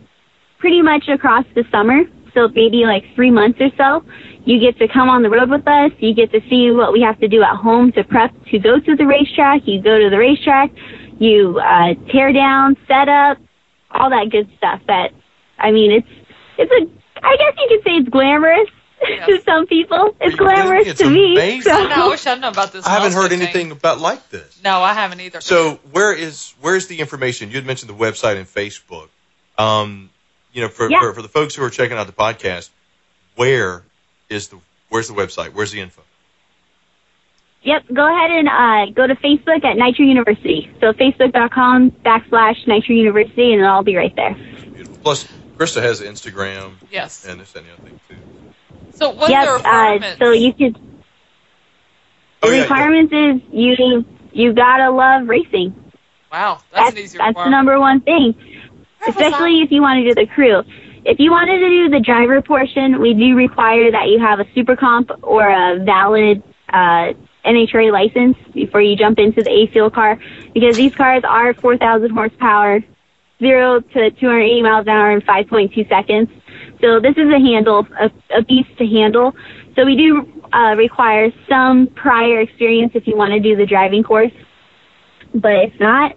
pretty much across the summer. So maybe like three months or so. You get to come on the road with us. You get to see what we have to do at home to prep to go to the racetrack. You go to the racetrack. You uh, tear down, set up, all that good stuff. That I mean, it's it's a. I guess you could say it's glamorous to some people. It's Are you kidding me? glamorous It's to me. so- I know, I wish I'd known about this. I haven't heard 15. anything about like this. No, I haven't either. So where is where's the information? You had mentioned the website and Facebook. Um, you know, for, Yeah. for for the folks who are checking out the podcast, where is the where's the website? Where's the info? Yep, go ahead and uh, go to Facebook at Nitro University. So facebook.com backslash Nitro University, and it'll all be right there. Beautiful. Plus, Krista has Instagram yes. and this and the other thing too. So what yep, are the uh, so you could. Oh, The yeah, yeah. requirements is you you gotta love racing. wow, that's, That's an easy that's the number one thing. Where Especially if you want to do the crew. If you wanted to do the driver portion, we do require that you have a super comp or a valid uh, NHRA license before you jump into the A fuel car because these cars are 4,000 horsepower, 0 to 280 miles an hour in 5.2 seconds. So this is a handle, a, a beast to handle. So we do uh, require some prior experience if you want to do the driving course. But if not,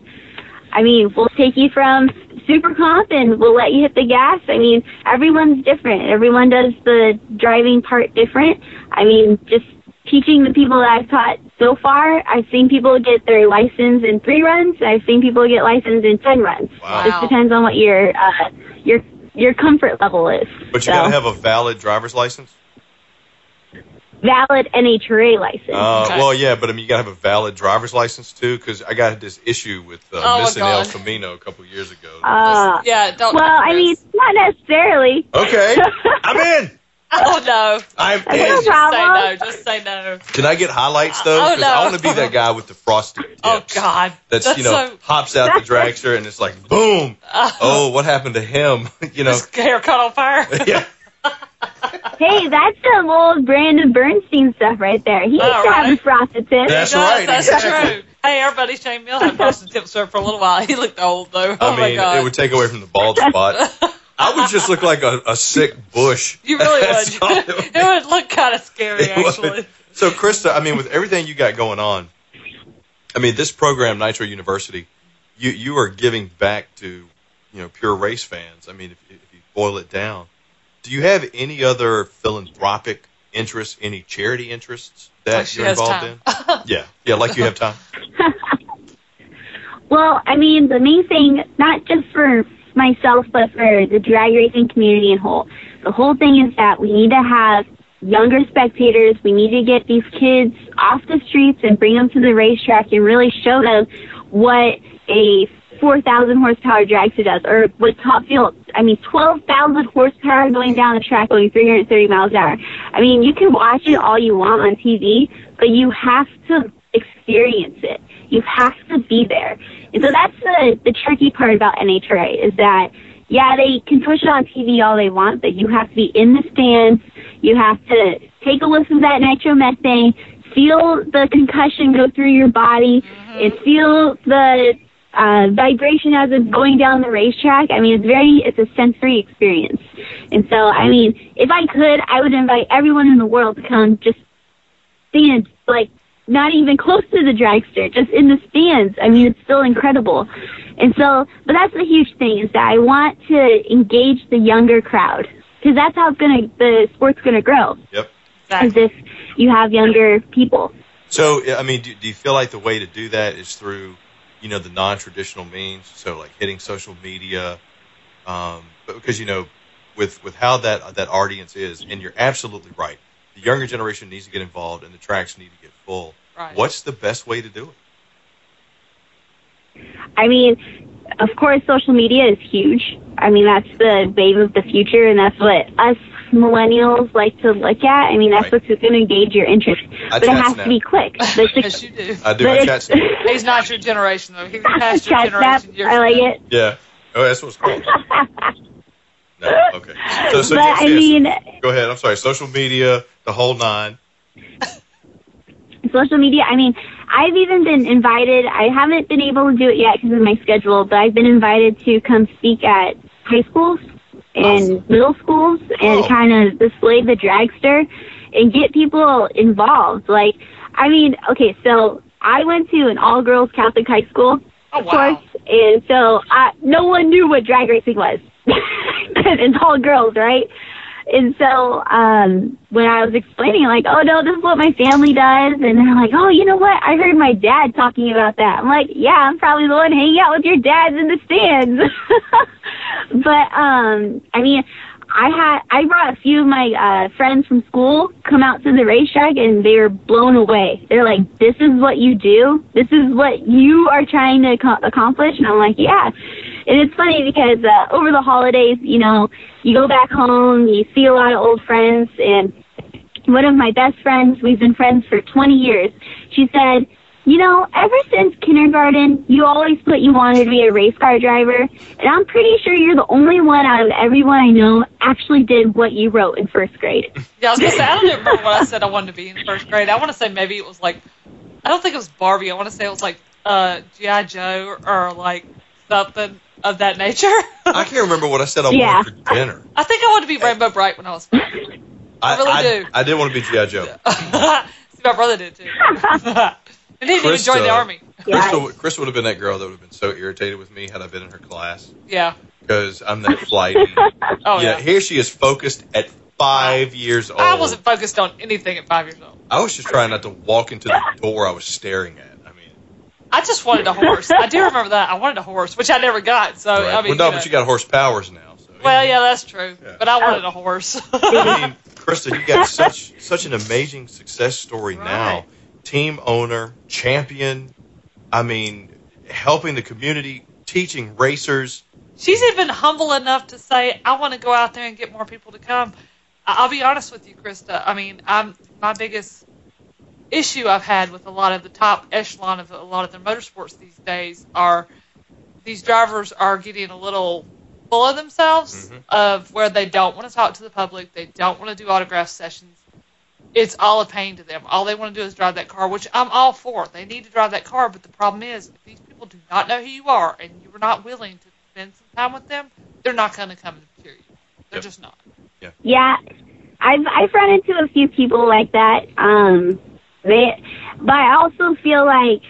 I mean, we'll take you from super comp and we'll let you hit the gas. I mean, everyone's different. Everyone does the driving part different. I mean, just teaching the people that I've taught so far, I've seen people get their license in three runs. I've seen people get licensed in ten runs. Wow. Just depends on what your uh, your your comfort level is. But you So, got to have a valid driver's license. valid NHRA license. Uh, Okay. Well, yeah, but I mean, you got to have a valid driver's license too, because I got this issue with uh, Oh, missing El Camino a couple years ago. uh, Yeah, don't. well, I mean, not necessarily. okay, I'm in. Oh no. I'm no in. Just say problem. no. Just say no. Can I get highlights though? Oh, Because no. I want to be that guy with the frosted tips. Oh God. That's, you know so. hops out the dragster and it's like boom. Oh, what happened to him? you know. His hair caught on fire. yeah. Hey, that's some old Brandon Bernstein stuff right there. He used All to have a frosted tip. That's He does, right, That's exactly. true. Hey, everybody, Shane Mill had frosted tips for for a little while. He looked old though. I oh my mean, God. it would take away from the bald spot. I would just look like a, a sick bush. you really would. it would it would look kind of scary, It would. actually. So, Krista, I mean, with everything you got going on, I mean, this program, Nitro University, you you are giving back to you know pure race fans. I mean, if, if you boil it down, do you have any other philanthropic interests, any charity interests that oh, Like you're involved time. in? Yeah, yeah, like you have time. Well, I mean, the main thing, not just for myself, but for the drag racing community in whole, the whole thing is that we need to have younger spectators. We need to get these kids off the streets and bring them to the racetrack and really show them what a 4,000 horsepower dragster does, or what top fuel. I mean, 12,000 horsepower going down the track, going 330 miles an hour. I mean, you can watch it all you want on TV, but you have to experience it. You have to be there. And so that's the, the tricky part about NHRA is that, yeah, they can push it on TV all they want, but you have to be in the stands. You have to take a listen to that nitromethane, feel the concussion go through your body, and feel the uh, vibration as it's going down the racetrack. I mean, it's very, it's a sensory experience. And so, I mean, if I could, I would invite everyone in the world to come just stand, like, not even close to the dragster, just in the stands. I mean, it's still incredible. And so, but that's the huge thing is that I want to engage the younger crowd because that's how it's gonna, the sport's gonna grow. Yep. Is if you have younger people. So, I mean, do, do you feel like the way to do that is through, you know, the non-traditional means? So, like hitting social media, um, but because you know, with with how that that audience is, and you're absolutely right. The younger generation needs to get involved, and the tracks need to get full. Right. What's the best way to do it? I mean, of course, social media is huge. I mean, that's the wave of the future, and that's what us millennials like to look at. I mean, that's Right. what's going to engage your interest. I but it has snap. to be quick. The Yes, you do. I do. but I it's- chat. snap. He's not your generation though. He's past your Chat snap, generation. You're I like it. Yeah. Oh, that's what's it's called. no. Okay. So, so but yes, I yes. mean, go ahead. I'm sorry. Social media, the whole nine. Social media. I mean, I've even been invited. I haven't been able to do it yet because of my schedule, but I've been invited to come speak at high schools and middle schools and Oh. kind of display the dragster and get people involved. Like, I mean, okay, so I went to an all girls Catholic high school, Oh, of wow. course, and so I, no one knew what drag racing was. it's all girls, right? And so um, when I was explaining, like, oh no, this is what my family does, and they're like, oh, you know what? I heard my dad talking about that. I'm like, yeah, I'm probably the one hanging out with your dads in the stands. but um, I mean, I had I brought a few of my uh, friends from school come out to the racetrack, and they were blown away. They're like, this is what you do. This is what you are trying to ac- accomplish, and I'm like, yeah. And it's funny because uh, over the holidays, you know, you go back home, you see a lot of old friends, and one of my best friends, we've been friends for 20 years, she said, you know, ever since kindergarten, you always put you wanted to be a race car driver, and I'm pretty sure you're the only one out of everyone I know actually did what you wrote in first grade. Yeah, I was gonna say I don't remember what I said I wanted to be in first grade. I want to say maybe it was like I don't think it was Barbie. I want to say it was like uh, GI Joe or like something of that nature. I can't remember what I said I Yeah. wanted for dinner. I think I wanted to be Rainbow Brite when I was five. I really I, do. I did want to be GI Joe. See, my brother did too. and he didn't even join the army. Yeah. Crystal, Crystal would have been that girl that would have been so irritated with me had I been in her class Yeah. because I'm that flighty. Oh yeah, yeah. here she is focused at five years old. I wasn't focused on anything at five years old. I was just trying not to walk into the door I was staring at. I just wanted a horse. I do remember that. I wanted a horse, which I never got. So right. I mean, well, no, you know. but you got horse powers now. So, Well, yeah, that's true. Yeah. But I wanted a horse. I mean, Krista, you got such such an amazing success story now. Team owner, champion. I mean, helping the community, teaching racers. She's even humble enough to say, "I want to go out there and get more people to come." I'll be honest with you, Krista. I mean, I'm my biggest issue I've had with a lot of the top echelon of a lot of the motorsports these days are these drivers are getting a little full of themselves Mhm. of where they don't want to talk to the public, they don't want to do autograph sessions. It's all a pain to them. All they want to do is drive that car, which I'm all for. They need to drive that car, but the problem is if these people do not know who you are and you are not willing to spend some time with them, they're not going to come and cheer you. They're Yep. just not. Yeah, I've I've run into a few people like that. Um, they, but I also feel like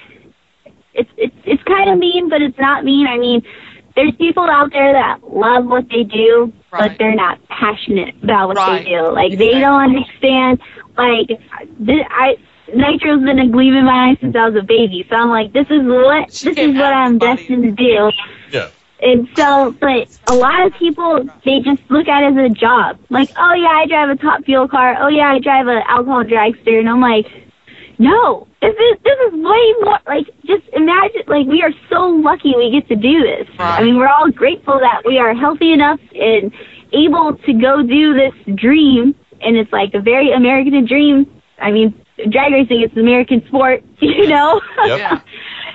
it's it's it's kind of mean, but it's not mean. I mean, there's people out there that love what they do, Right. but they're not passionate about what Right. they do. Like they don't understand. Like th- I. Nitro's been a gleam in my eye since I was a baby, so I'm like, this is what She this is what I'm the destined to do. Yeah. And so, but a lot of people, they just look at it as a job. Like, oh yeah, I drive a top fuel car. Oh yeah, I drive an alcohol dragster. And I'm like, no, this is, this is way more, like, just imagine, like, we are so lucky we get to do this. Right. I mean, we're all grateful that we are healthy enough and able to go do this dream. And it's like a very American dream. I mean, drag racing, it's an American sport, you know? Yep.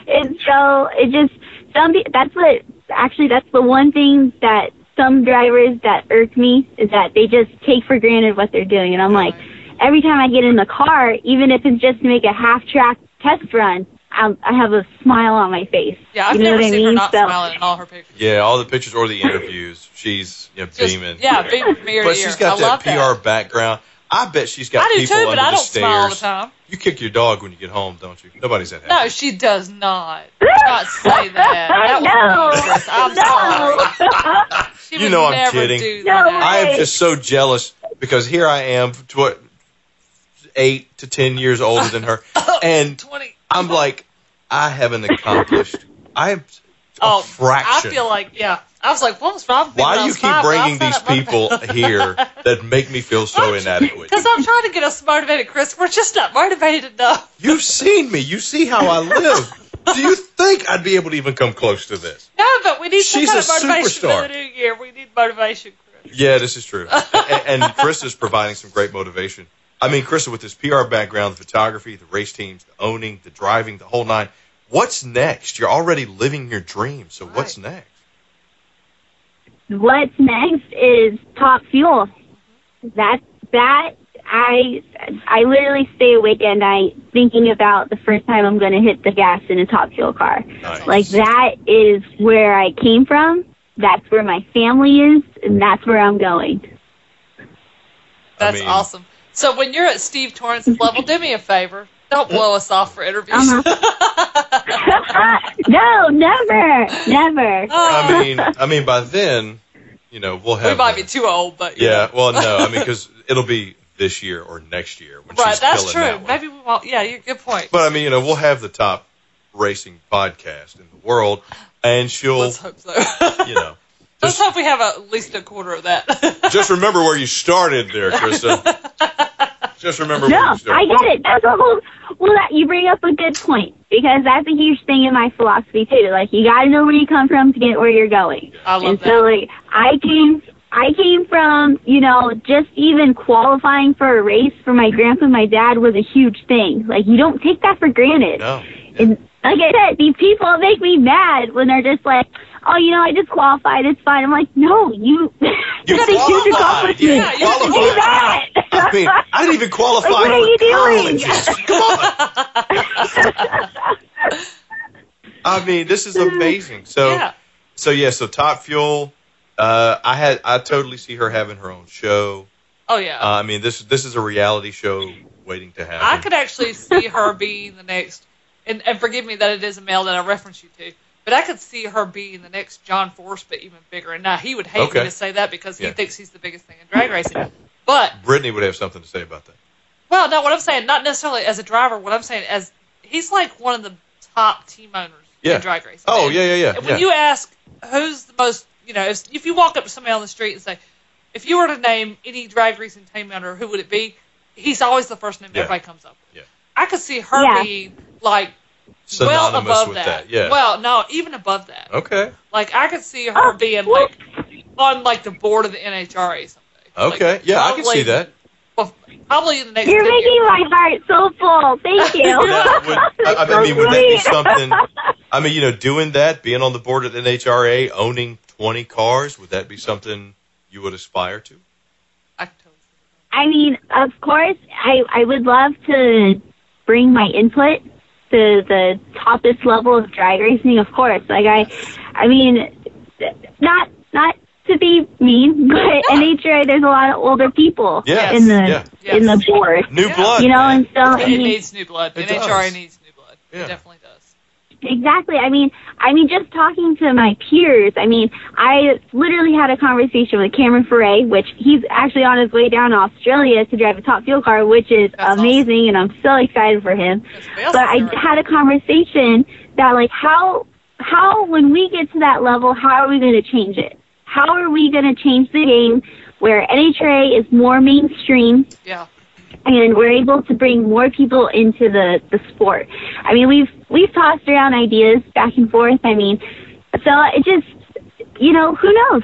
And so it just some pe- that's what actually that's the one thing that some drivers that irk me is that they just take for granted what they're doing and i'm like every time i get in the car even if it's just to make a half track test run I'm, i have a smile on my face Yeah, I've you know never what i seen her not so smiling in all her pictures. Yeah, all the pictures or the interviews, she's you know, Just, beaming. Yeah, beaming from ear But to ear. she's got I that PR that. background. I bet she's got I do people too, under but I the don't stairs. smile all the time. You kick your dog when you get home, don't you? Nobody's that happy. No, she does not. Do not say that. That was no dangerous. I'm no sorry. She You would know I'm kidding. do No that. I am just so jealous because here I am, tw- eight to ten years older than her, oh, and Twenty. I'm like, I haven't accomplished. I am a Oh, fraction. I feel like yeah. I was like, what was wrong? with me when Why do you keep five? bringing these people here that make me feel so inadequate? Because I'm trying to get us motivated, Chris. We're just not motivated enough. You've seen me. You see how I live. Do you think I'd be able to even come close to this? No, but we need some She's kind a of motivation superstar. for the new year. We need motivation, Chris. Yeah, this is true. and, and Chris is providing some great motivation. I mean, Crystal, with his PR background, the photography, the race teams, the owning, the driving, the whole nine. What's next? You're already living your dream. So what's next? what's next is top fuel. That that I I literally stay awake at night thinking about the first time I'm going to hit the gas in a top fuel car. Nice. Like that is where I came from. That's where my family is, and that's where I'm going. That's mean- awesome. So when you're at Steve Torrence's level, do me a favor. Don't blow us off for interviews. Uh-huh. no, never, never. I mean, I mean, by then, you know, we'll have. we might the- be too old, but Yeah. know. Well, no. I mean, because it'll be this year or next year when right. she's That's killing true. that one. Maybe we won't. Yeah, you're good point. But I mean, you know, we'll have the top racing podcast in the world, and she'll, Let's hope so. you know, Let's just, hope we have at least a quarter of that. just remember where you started there, Krista. Just remember where you started. I get it. That's a whole. Well, that you bring up a good point because that's a huge thing in my philosophy too. Like you got to know where you come from to get where you're going. I love and that. so, like, I came, I came from, you know, just even qualifying for a race for my grandpa and my dad was a huge thing. Like you don't take that for granted. No. And like I said, these people make me mad when they're just like, "Oh, you know, I just qualified. It's fine." I'm like, "No, you, You that's a huge qualified. accomplishment. Yeah, you you have do qualified. that." I mean, I didn't even qualify Like, what are for you doing? Come on. I mean, this is amazing. So, yeah. so yeah. So, Top Fuel. Uh, I had, I totally see her having her own show. Oh yeah. Uh, I mean, this this is a reality show waiting to happen. I could actually see her being the next, and, and forgive me that it is a male that I reference you to, but I could see her being the next John Force, but even bigger. And now he would hate Okay. me to say that because he Yeah. thinks he's the biggest thing in drag racing. But Brittany would have something to say about that. well, no, what I'm saying, not necessarily as a driver. What I'm saying as he's like one of the top team owners Yeah. in drag racing. Oh And- yeah, yeah, yeah. And when yeah. you ask who's the most, you know, if, if you walk up to somebody on the street and say, if you were to name any drag racing team owner, who would it be? He's always the first name Yeah. everybody comes up with. Yeah. I could see her Yeah. being like well above with that. that. Yeah. Well, no, even above that. okay. Like I could see her being ah, like on like the board of the NHRA someday. Like, Okay. yeah, I can see that. Well, probably in the next. You're 10 years. making my heart so full. Thank you. Would, I, I That's mean, would that be something? I mean, you know, doing that, being on the board of the NHRA, owning 20 cars, would that be something you would aspire to? I can totally see I mean, of course, I I would love to bring my input to the toppest level of drag racing. Of course, like I, I mean, not not to be mean, but NHRA there's a lot of older people Yes, in the yeah. in the Yes. board. New blood. You know, man. and so I It mean, needs new blood. It NHRA does. needs new blood. Yeah. It definitely does. Exactly. I mean, I mean, just talking to my peers. I mean, I literally had a conversation with Cameron Ferré, which he's actually on his way down to Australia to drive a top fuel car, which is That's amazing, and I'm so excited for him. That's the best But I had a conversation that, like, how how when we get to that level, how are we going to change it? How are we going to change the game where NHRA is more mainstream? yeah. And we're able to bring more people into the the sport. I mean, we've we've tossed around ideas back and forth. I mean, so it just you know who knows.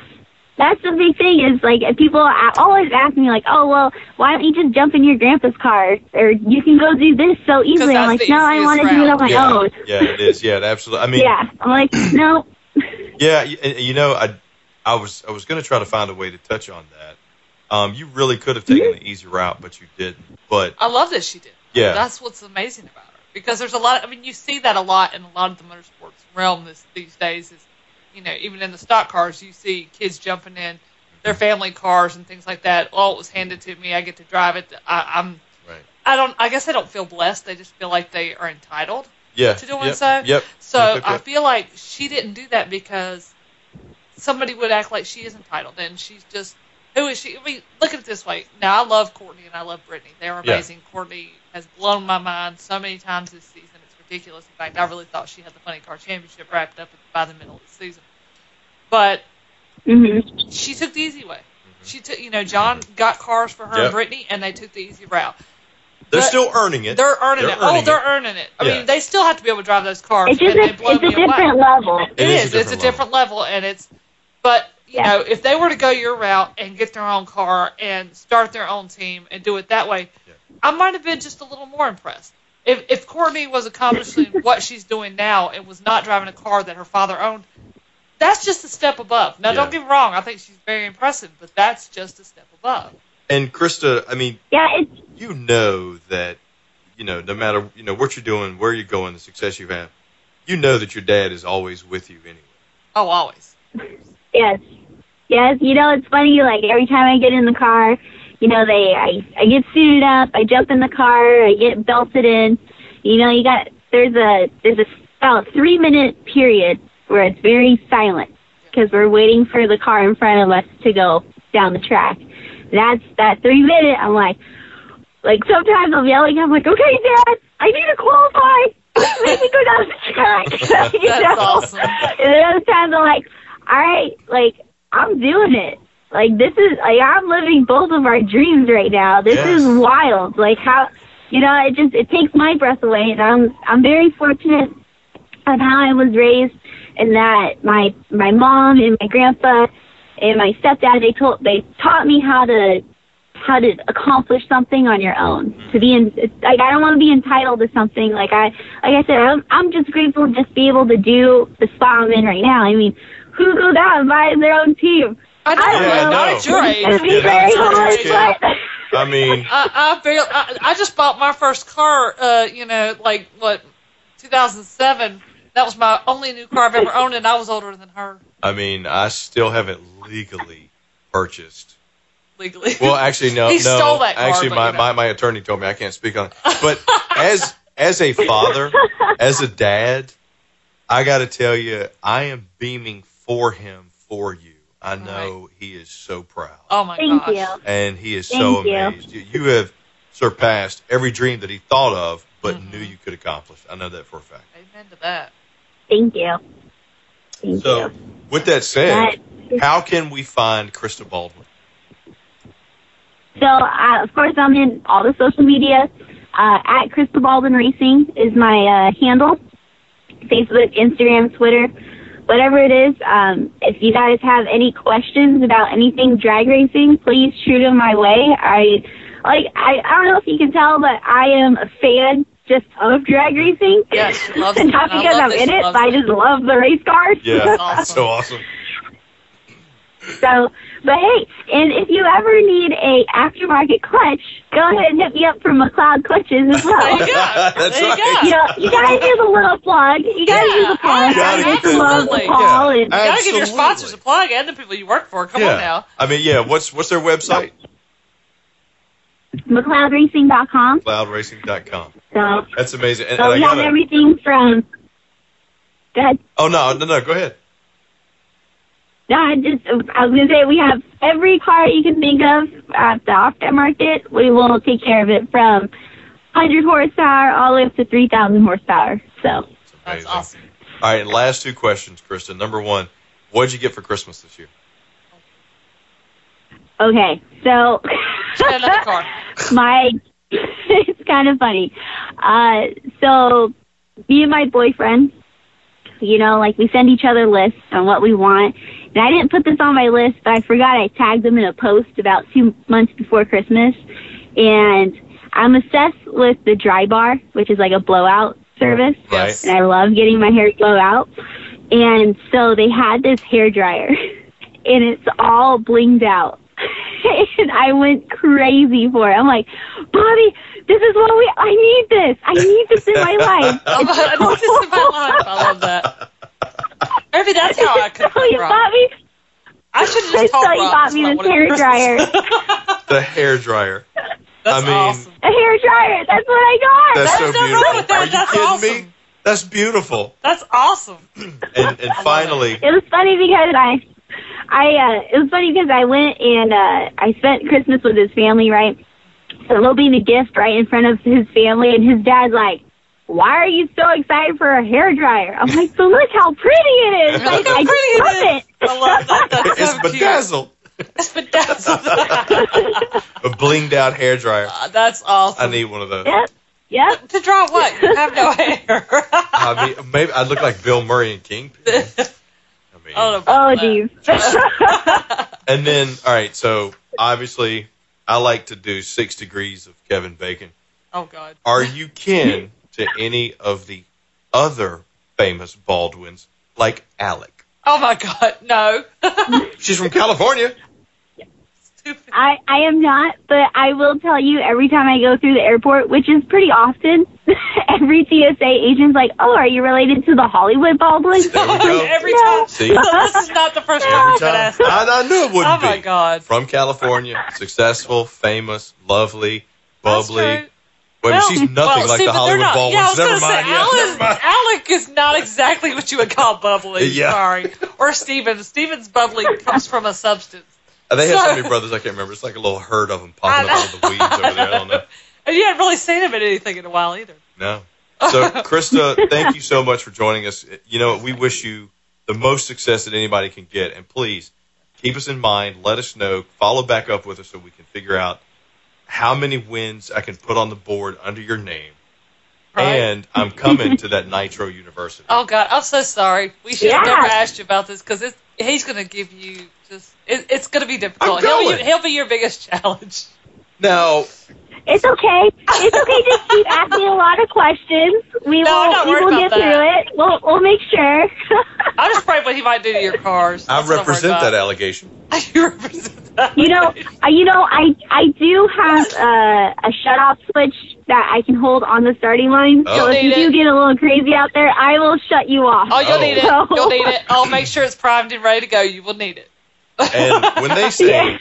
That's the big thing is like people always ask me like, oh well, why don't you just jump in your grandpa's car or you can go do this so easily. I'm like, no, I want to do it on my yeah, own. yeah, it is. Yeah, it absolutely. I mean, Yeah, I'm like, no. Yeah, y- and, you know, I I was I was going to try to find a way to touch on that. Um, you really could have taken the easy route, but you didn't. But I love that she did. Yeah. That's what's amazing about her. Because there's a lot, I mean, you see that a lot in a lot of the motorsports realm this, these days. Is, you know, even in the stock cars, you see kids jumping in their family cars and things like that. Oh, it was handed to me. I get to drive it. I, I'm, right, I don't, I guess I don't feel blessed. They just feel like they are entitled yeah, to doing yep, so. Yep. So Yep, yep, I feel like she didn't do that because somebody would act like she is entitled, and she's just who is she? I mean, look at it this way. Now I love Courtney and I love Brittany. They're Yeah. amazing. Courtney has blown my mind so many times this season. It's ridiculous. In fact, I really thought she had the funny car championship wrapped up by the middle of the season. But hmm she took the easy way. She took, you know, John got cars for her Yep. and Brittany, and they took the easy route. They're but- still earning it. They're earning They're it. Oh, they're it. earning it. I Yeah. mean, they still have to be able to drive those cars. It's just and a, they blow it's a me away. different level. It It is is. a It's a different different level, and it's. But you know, if they were to go your route and get their own car and start their own team and do it that way, Yeah. I might have been just a little more impressed. If if Courtney was accomplishing what she's doing now and was not driving a car that her father owned, that's just a step above. Now, Yeah. don't get me wrong. I think she's very impressive, but that's just a step above. And Krista, I mean, Yeah, it's you know that, you know, no matter you know what you're doing, where you're going, the success you have, had, you know that your dad is always with you anyway. Oh, always. Yes. Yes, you know, it's funny, like every time I get in the car, you know, they I, I get suited up, I jump in the car, I get belted in. You know, you got there's a there's a about three minute period where it's very silent because we're waiting for the car in front of us to go down the track. That's that three minute. I'm like, like sometimes I'm yelling. I'm like, okay, Dad, I need to qualify. Make me go down the track. You That's know? awesome. And then other times I'm like, all right, like I'm doing it. Like this is like I'm living both of our dreams right now. This Yes. is wild. Like how you know, it just it takes my breath away and I'm I'm very fortunate of how I was raised and that my my mom and my grandpa and my stepdad they told they taught me how to how to accomplish something on your own. To be in like I don't want to be entitled to something. Like I like I said, I'm I'm just grateful to just be able to do the spot I'm in right now. I mean, who goes out and buys their own team? I know. I don't Yeah, I know. Not at your age. It'd be Yeah, very hard, Yeah. but I mean, I, I barely. I, I just bought my first car. Uh, you know, like what, 2007. That was my only new car I've ever owned, and I was older than her I mean, I still haven't legally purchased. legally. Well, actually, no, He no. stole that car, actually, but, my, you know. my my attorney told me I can't speak on it. But as as a father, as a dad, I got to tell you, I am beaming for him for you. I know he is so proud. Oh my Thank gosh. you. and he is Thank so amazed. You. you have surpassed every dream that he thought of, but Mhm. knew you could accomplish. I know that for a fact. Amen to that. Thank you. Thank So, you. with that said, But- how can we find Krista Baldwin? So, uh, of course, I'm in all the social media. Uh, at Krista Baldwin Racing is my uh, handle. Facebook, Instagram, Twitter, whatever it is. Um, if you guys have any questions about anything drag racing, please shoot them my way. I like. I, I don't know if you can tell, but I am a fan just of drag racing. Yes, she loves it. Not I because love I'm that in it, loves but I just love the race cars. Yeah, Awesome. so awesome. So, but hey, and if you ever need a aftermarket clutch, go ahead and hit me up for McLeod clutches as There well. you go. That's there you right. you go. know, you gotta give the little plug. You gotta do Yeah, the plug. Oh, gotta I get just the- love the absolutely. call Yeah. and You gotta give your sponsors a plug and the people you work for. Come yeah. on now. I mean, yeah. What's what's their website? McLeodRacing.com. Cloudracing.com. So, That's amazing. And, so and we I have gotta, everything from. Go ahead. oh no, no, no. Go ahead. No, I just I was gonna say we have every car you can think of at the aftermarket. We will take care of it from 100 horsepower all the way up to 3,000 horsepower. So. That's Amazing. awesome. All right, and last two questions, Krista. Number one, what did you get for Christmas this year? Okay, so Get another car. my it's kind of funny. Uh, so me and my boyfriend, you know, like we send each other lists on what we want. And I didn't put this on my list, but I forgot I tagged them in a post about two months before Christmas. And I'm obsessed with the Drybar, which is like a blowout service. Yes. And I love getting my hair blow out. And so they had this hair dryer and it's all blinged out. and I went crazy for it. I'm like, Bobby, this is what we, I need this. I need this in my life. Oh, my- this is my life. I love that. Maybe that's how I could So you Rob. bought me, I should have I just told saw you Rob bought me what I this hair dryer. The hair dryer. That's I mean, awesome. a hair dryer. That's what I got. That's so There's wrong beautiful. with that. Are you That's kidding awesome. me? That's beautiful. That's awesome. And and finally, It was funny because I, I, uh, it was funny because I went and uh, I spent Christmas with his family, right? So opening the gift right in front of his family, and his dad's like, "Why are you so excited for a hair dryer?" I'm like, "So look how pretty it is! Look how I, I pretty just it love is. it." I love that. That's it's so cute. bedazzled. It's bedazzled. A blinged out hair dryer. Uh, That's awesome. I need one of those. Yep, yep. to draw what? You have no hair. I mean, maybe I look like Bill Murray and Kingpin. I mean, I Oh, about that. geez. and then all right. So obviously, I like to do six degrees of Kevin Bacon. Oh God. Are you kin to any of the other famous Baldwins, like Alec? Oh my God. No. She's from California. Stupid. I, I am not, but I will tell you every time I go through the airport, which is pretty often, every TSA agent's like, "Oh, are you related to the Hollywood Baldwins?" There we go. Every No. time. See? So this is not the first time Every I've been time. asked. that. I, I knew it wouldn't Oh my be. God. From California, successful, famous, lovely, That's bubbly. Wait, Well, she's nothing well, like see, the Hollywood not- Baldwins. Yeah, I was never mind. say, yeah, never mind. Alec is not exactly what you would call bubbly. Yeah. Sorry. Or Steven. Steven's bubbly comes from a substance. Uh, They have so So- many brothers, I can't remember. It's like a little herd of them popping up out of the weeds over there. I don't know. And you haven't really seen him in anything in a while either. No. So, Krista, thank you so much for joining us. You know, we wish you the most success that anybody can get. And please keep us in mind. Let us know. Follow back up with us so we can figure out how many wins I can put on the board under your name. Right. And I'm coming to that Nitro University. Oh God, I'm so sorry. We should have never asked you about this because he's going to give you just. It, it's going to be difficult. I'm He'll, be, he'll be your biggest challenge. Now, It's okay. It's okay. Just keep asking a lot of questions. We No, will. We will about get that. through it. We'll. We'll make sure. I'm just afraid what he might do to your cars. I That's what I'm worried represent that allegation. you represent that. you know. uh, You know. I. I do have uh, a shut off switch that I can hold on the starting line. Oh. So if you do it. get a little crazy out there, I will shut you off. Oh, you'll Oh. need it. You'll need it. I'll make sure it's primed and ready to go. You will need it. And when they say Yeah.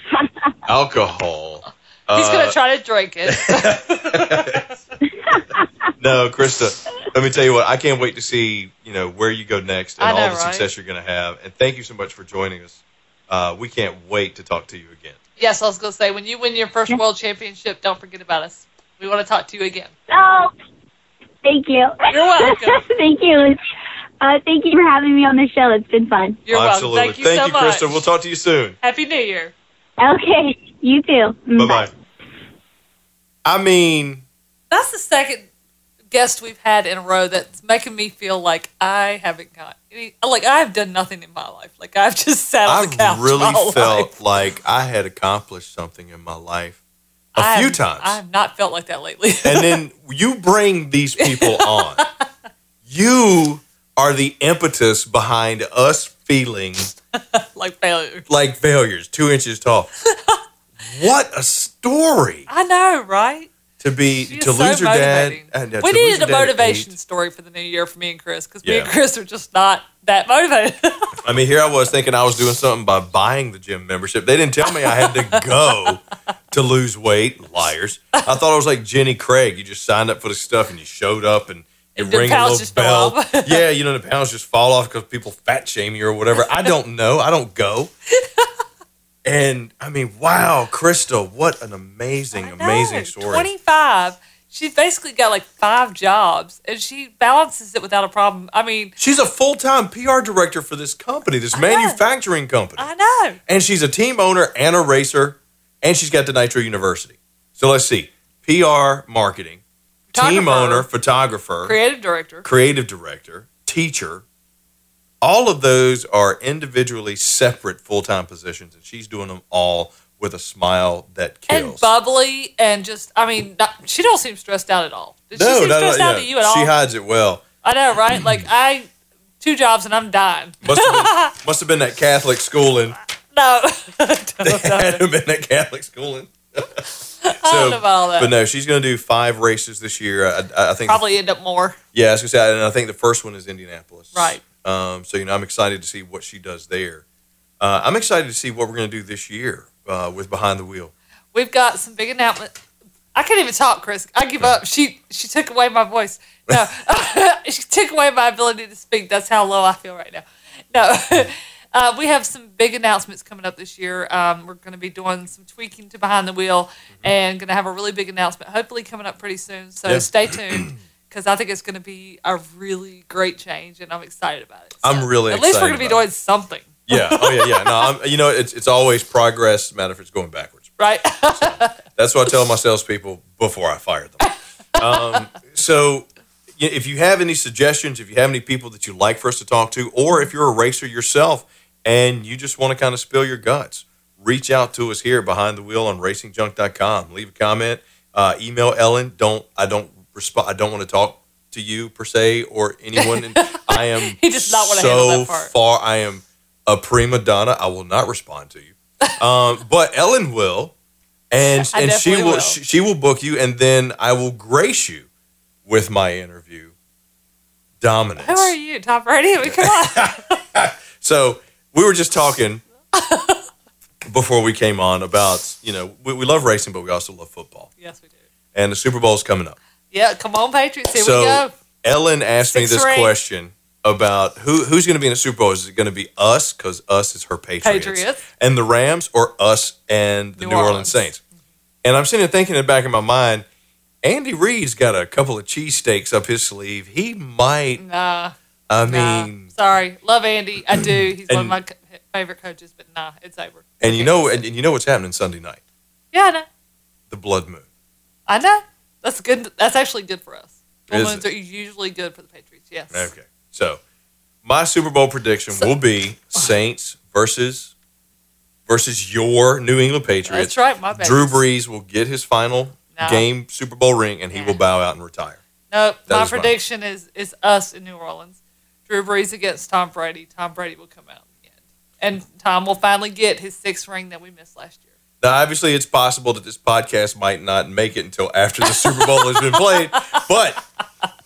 alcohol, He's uh, going to try to drink it. no, Krista. Let me tell you what. I can't wait to see you know where you go next and I all the right? success you're going to have. And thank you so much for joining us. uh, we can't wait to talk to you again. Yes, I was going to say, when you win your first world championship, don't forget about us. We want to talk to you again. Oh, thank you. You're welcome. thank you. Uh, thank you for having me on the show. It's been fun. You're Absolutely. welcome. Thank you so much. Krista. We'll talk to you soon. Happy New Year. Okay, you too. Bye bye. I mean, That's the second guest we've had in a row that's making me feel like I haven't got any, like I've done nothing in my life. Like I've just sat on I the couch. my really whole felt life. like I had accomplished something in my life a I few have- times. I have not felt like that lately. and then you bring these people on. You are the impetus behind us feeling like failures. like failures, two inches tall. what a story I know, right? to be She to lose so your dad. motivating. uh, we needed a motivation story for the new year for me and Chris because me and Chris are just not that motivated. I mean, here I was thinking I was doing something by buying the gym membership. They didn't tell me I had to go to lose weight. Liars. I thought I was like Jenny Craig. You just signed up for the stuff and you showed up and And the ring a pounds little bell. yeah, you know the pounds just fall off because people fat shame you or whatever. I don't know. I don't go. And I mean, wow, Crystal, what an amazing, amazing story. 25. She's basically got like five jobs and she balances it without a problem. I mean, She's a full time PR director for this company, this I know. manufacturing company. I know. and she's a team owner and a racer, and she's got the Nitro University. So let's see: PR, marketing, team owner, photographer, Creative director. creative director, teacher. All of those are individually separate full time positions, and she's doing them all with a smile that kills. And bubbly and just, I mean, not, she don't seem stressed out at all. Did she seem no, stressed out yeah. to you at all? She hides it well. I know, right? Like, I, two jobs and I'm dying. Must have been, must have been that Catholic schooling. No. Had to have been that Catholic schooling. I don't know about all that. But no, she's going to do five races this year. I, I think Probably end up more. Yeah, I was gonna say, and I think the first one is Indianapolis. Right. Um, so you know, I'm excited to see what she does there. Uh, I'm excited to see what we're gonna do this year uh, with Behind the Wheel. We've got some big announcements. I can't even talk, Chris. I give up. She she took away my voice. No, she took away my ability to speak. That's how low I feel right now. No, uh, we have some big announcements coming up this year. Um, we're going to be doing some tweaking to behind the wheel, and going to have a really big announcement. Hopefully, coming up pretty soon. So stay tuned because I think it's going to be a really great change, and I'm excited about it. I'm So, really at least we're going to be doing something, Yeah. Oh yeah, yeah. No, I'm, you know, it's it's always progress. Matter if it's going backwards. right? That's what I tell my salespeople before I fire them. Um, so, if you have any suggestions, if you have any people that you'd like for us to talk to, or if you're a racer yourself and you just want to kind of spill your guts, reach out to us here behind the wheel on racingjunk.com. Leave a comment, uh, email Ellen. Don't I don't respond. I don't want to talk to you per se or anyone. And I am He does not so far. I am a prima donna. I will not respond to you. Um, but Ellen will, and I and she will, will. She, she will book you, and then I will grace you with my interview. Dominance. Who are you, top mean, come on. So we were just talking before we came on about you know we, we love racing, but we also love football, yes, we do. and the Super Bowl is coming up. Yeah, come on, Patriots. Here so we go. Ellen asked me this rings. question about who who's going to be in the Super Bowl. Is it going to be us because us is her Patriots, Patriots. and the Rams, or us and the New New, Orleans. Orleans. Saints? And I'm sitting there thinking in the back of my mind, Andy Reid's got a couple of cheesesteaks up his sleeve. He might. Nah, I nah. mean, Sorry. Love Andy. I do. He's one of my favorite coaches, but nah, it's over. and you know, and, and you know what's happening Sunday night? Yeah, I know. The blood moon. I know. That's good. That's actually good for us. Full Is moons are usually good for the Patriots. Yes. Okay. So my Super Bowl prediction So- will be Saints versus versus your New England Patriots. That's right. My bad. Drew Brees will get his final No. game Super Bowl ring and he Yeah. will bow out and retire. Nope. That My mine. prediction is is us in New Orleans. Drew Brees against Tom Brady. Tom Brady will come out in the end, and Tom will finally get his sixth ring that we missed last year. Now, obviously, it's possible that this podcast might not make it until after the Super Bowl has been played. But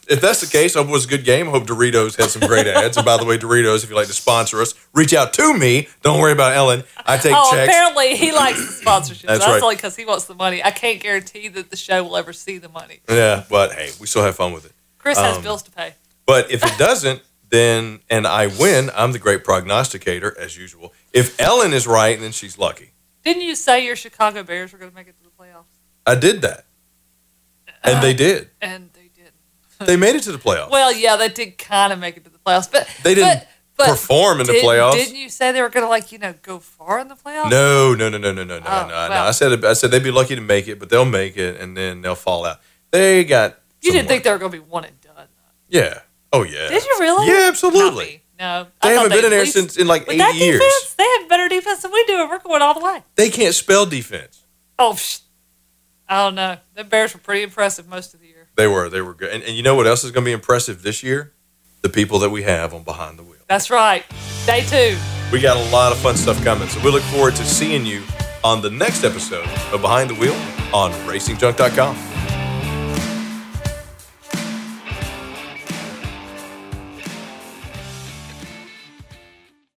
if that's the case, I hope it was a good game. I hope Doritos had some great ads. And by the way, Doritos, if you'd like to sponsor us, reach out to me. Don't worry about Ellen. I take oh, checks. apparently he likes the sponsorship. That's That's, right. only because he wants the money. I can't guarantee that the show will ever see the money. Yeah, but hey, we still have fun with it. Chris has Um, bills to pay. But if it doesn't, then and I win, I'm the great prognosticator as usual. If Ellen is right, then she's lucky. Didn't you say your Chicago Bears were going to make it to the playoffs? I did that, and they uh, did. And they didn't. They made it to the playoffs. Well, yeah, they did kind of make it to the playoffs, but They didn't but, but perform in the didn't- playoffs. Didn't you say they were going to like you know go far in the playoffs? No, no, no, no, no, no, no, Oh, no, no. well. I said I said they'd be lucky to make it, but they'll make it, and then they'll fall out. They got. you some didn't think they were going to be one and done. Yeah. Oh yeah. Did you really? Yeah, absolutely. No, They I haven't been in there least- since in like with eight that years. defense. They have better defense than we do, and we're going all the way. They can't spell defense. Oh, psh, I don't know. The Bears were pretty impressive most of the year. They were. They were good. And, and you know what else is going to be impressive this year? The people that we have on behind the wheel. That's right. Day two. We got a lot of fun stuff coming, so we look forward to seeing you on the next episode of Behind the Wheel on RacingJunk.com.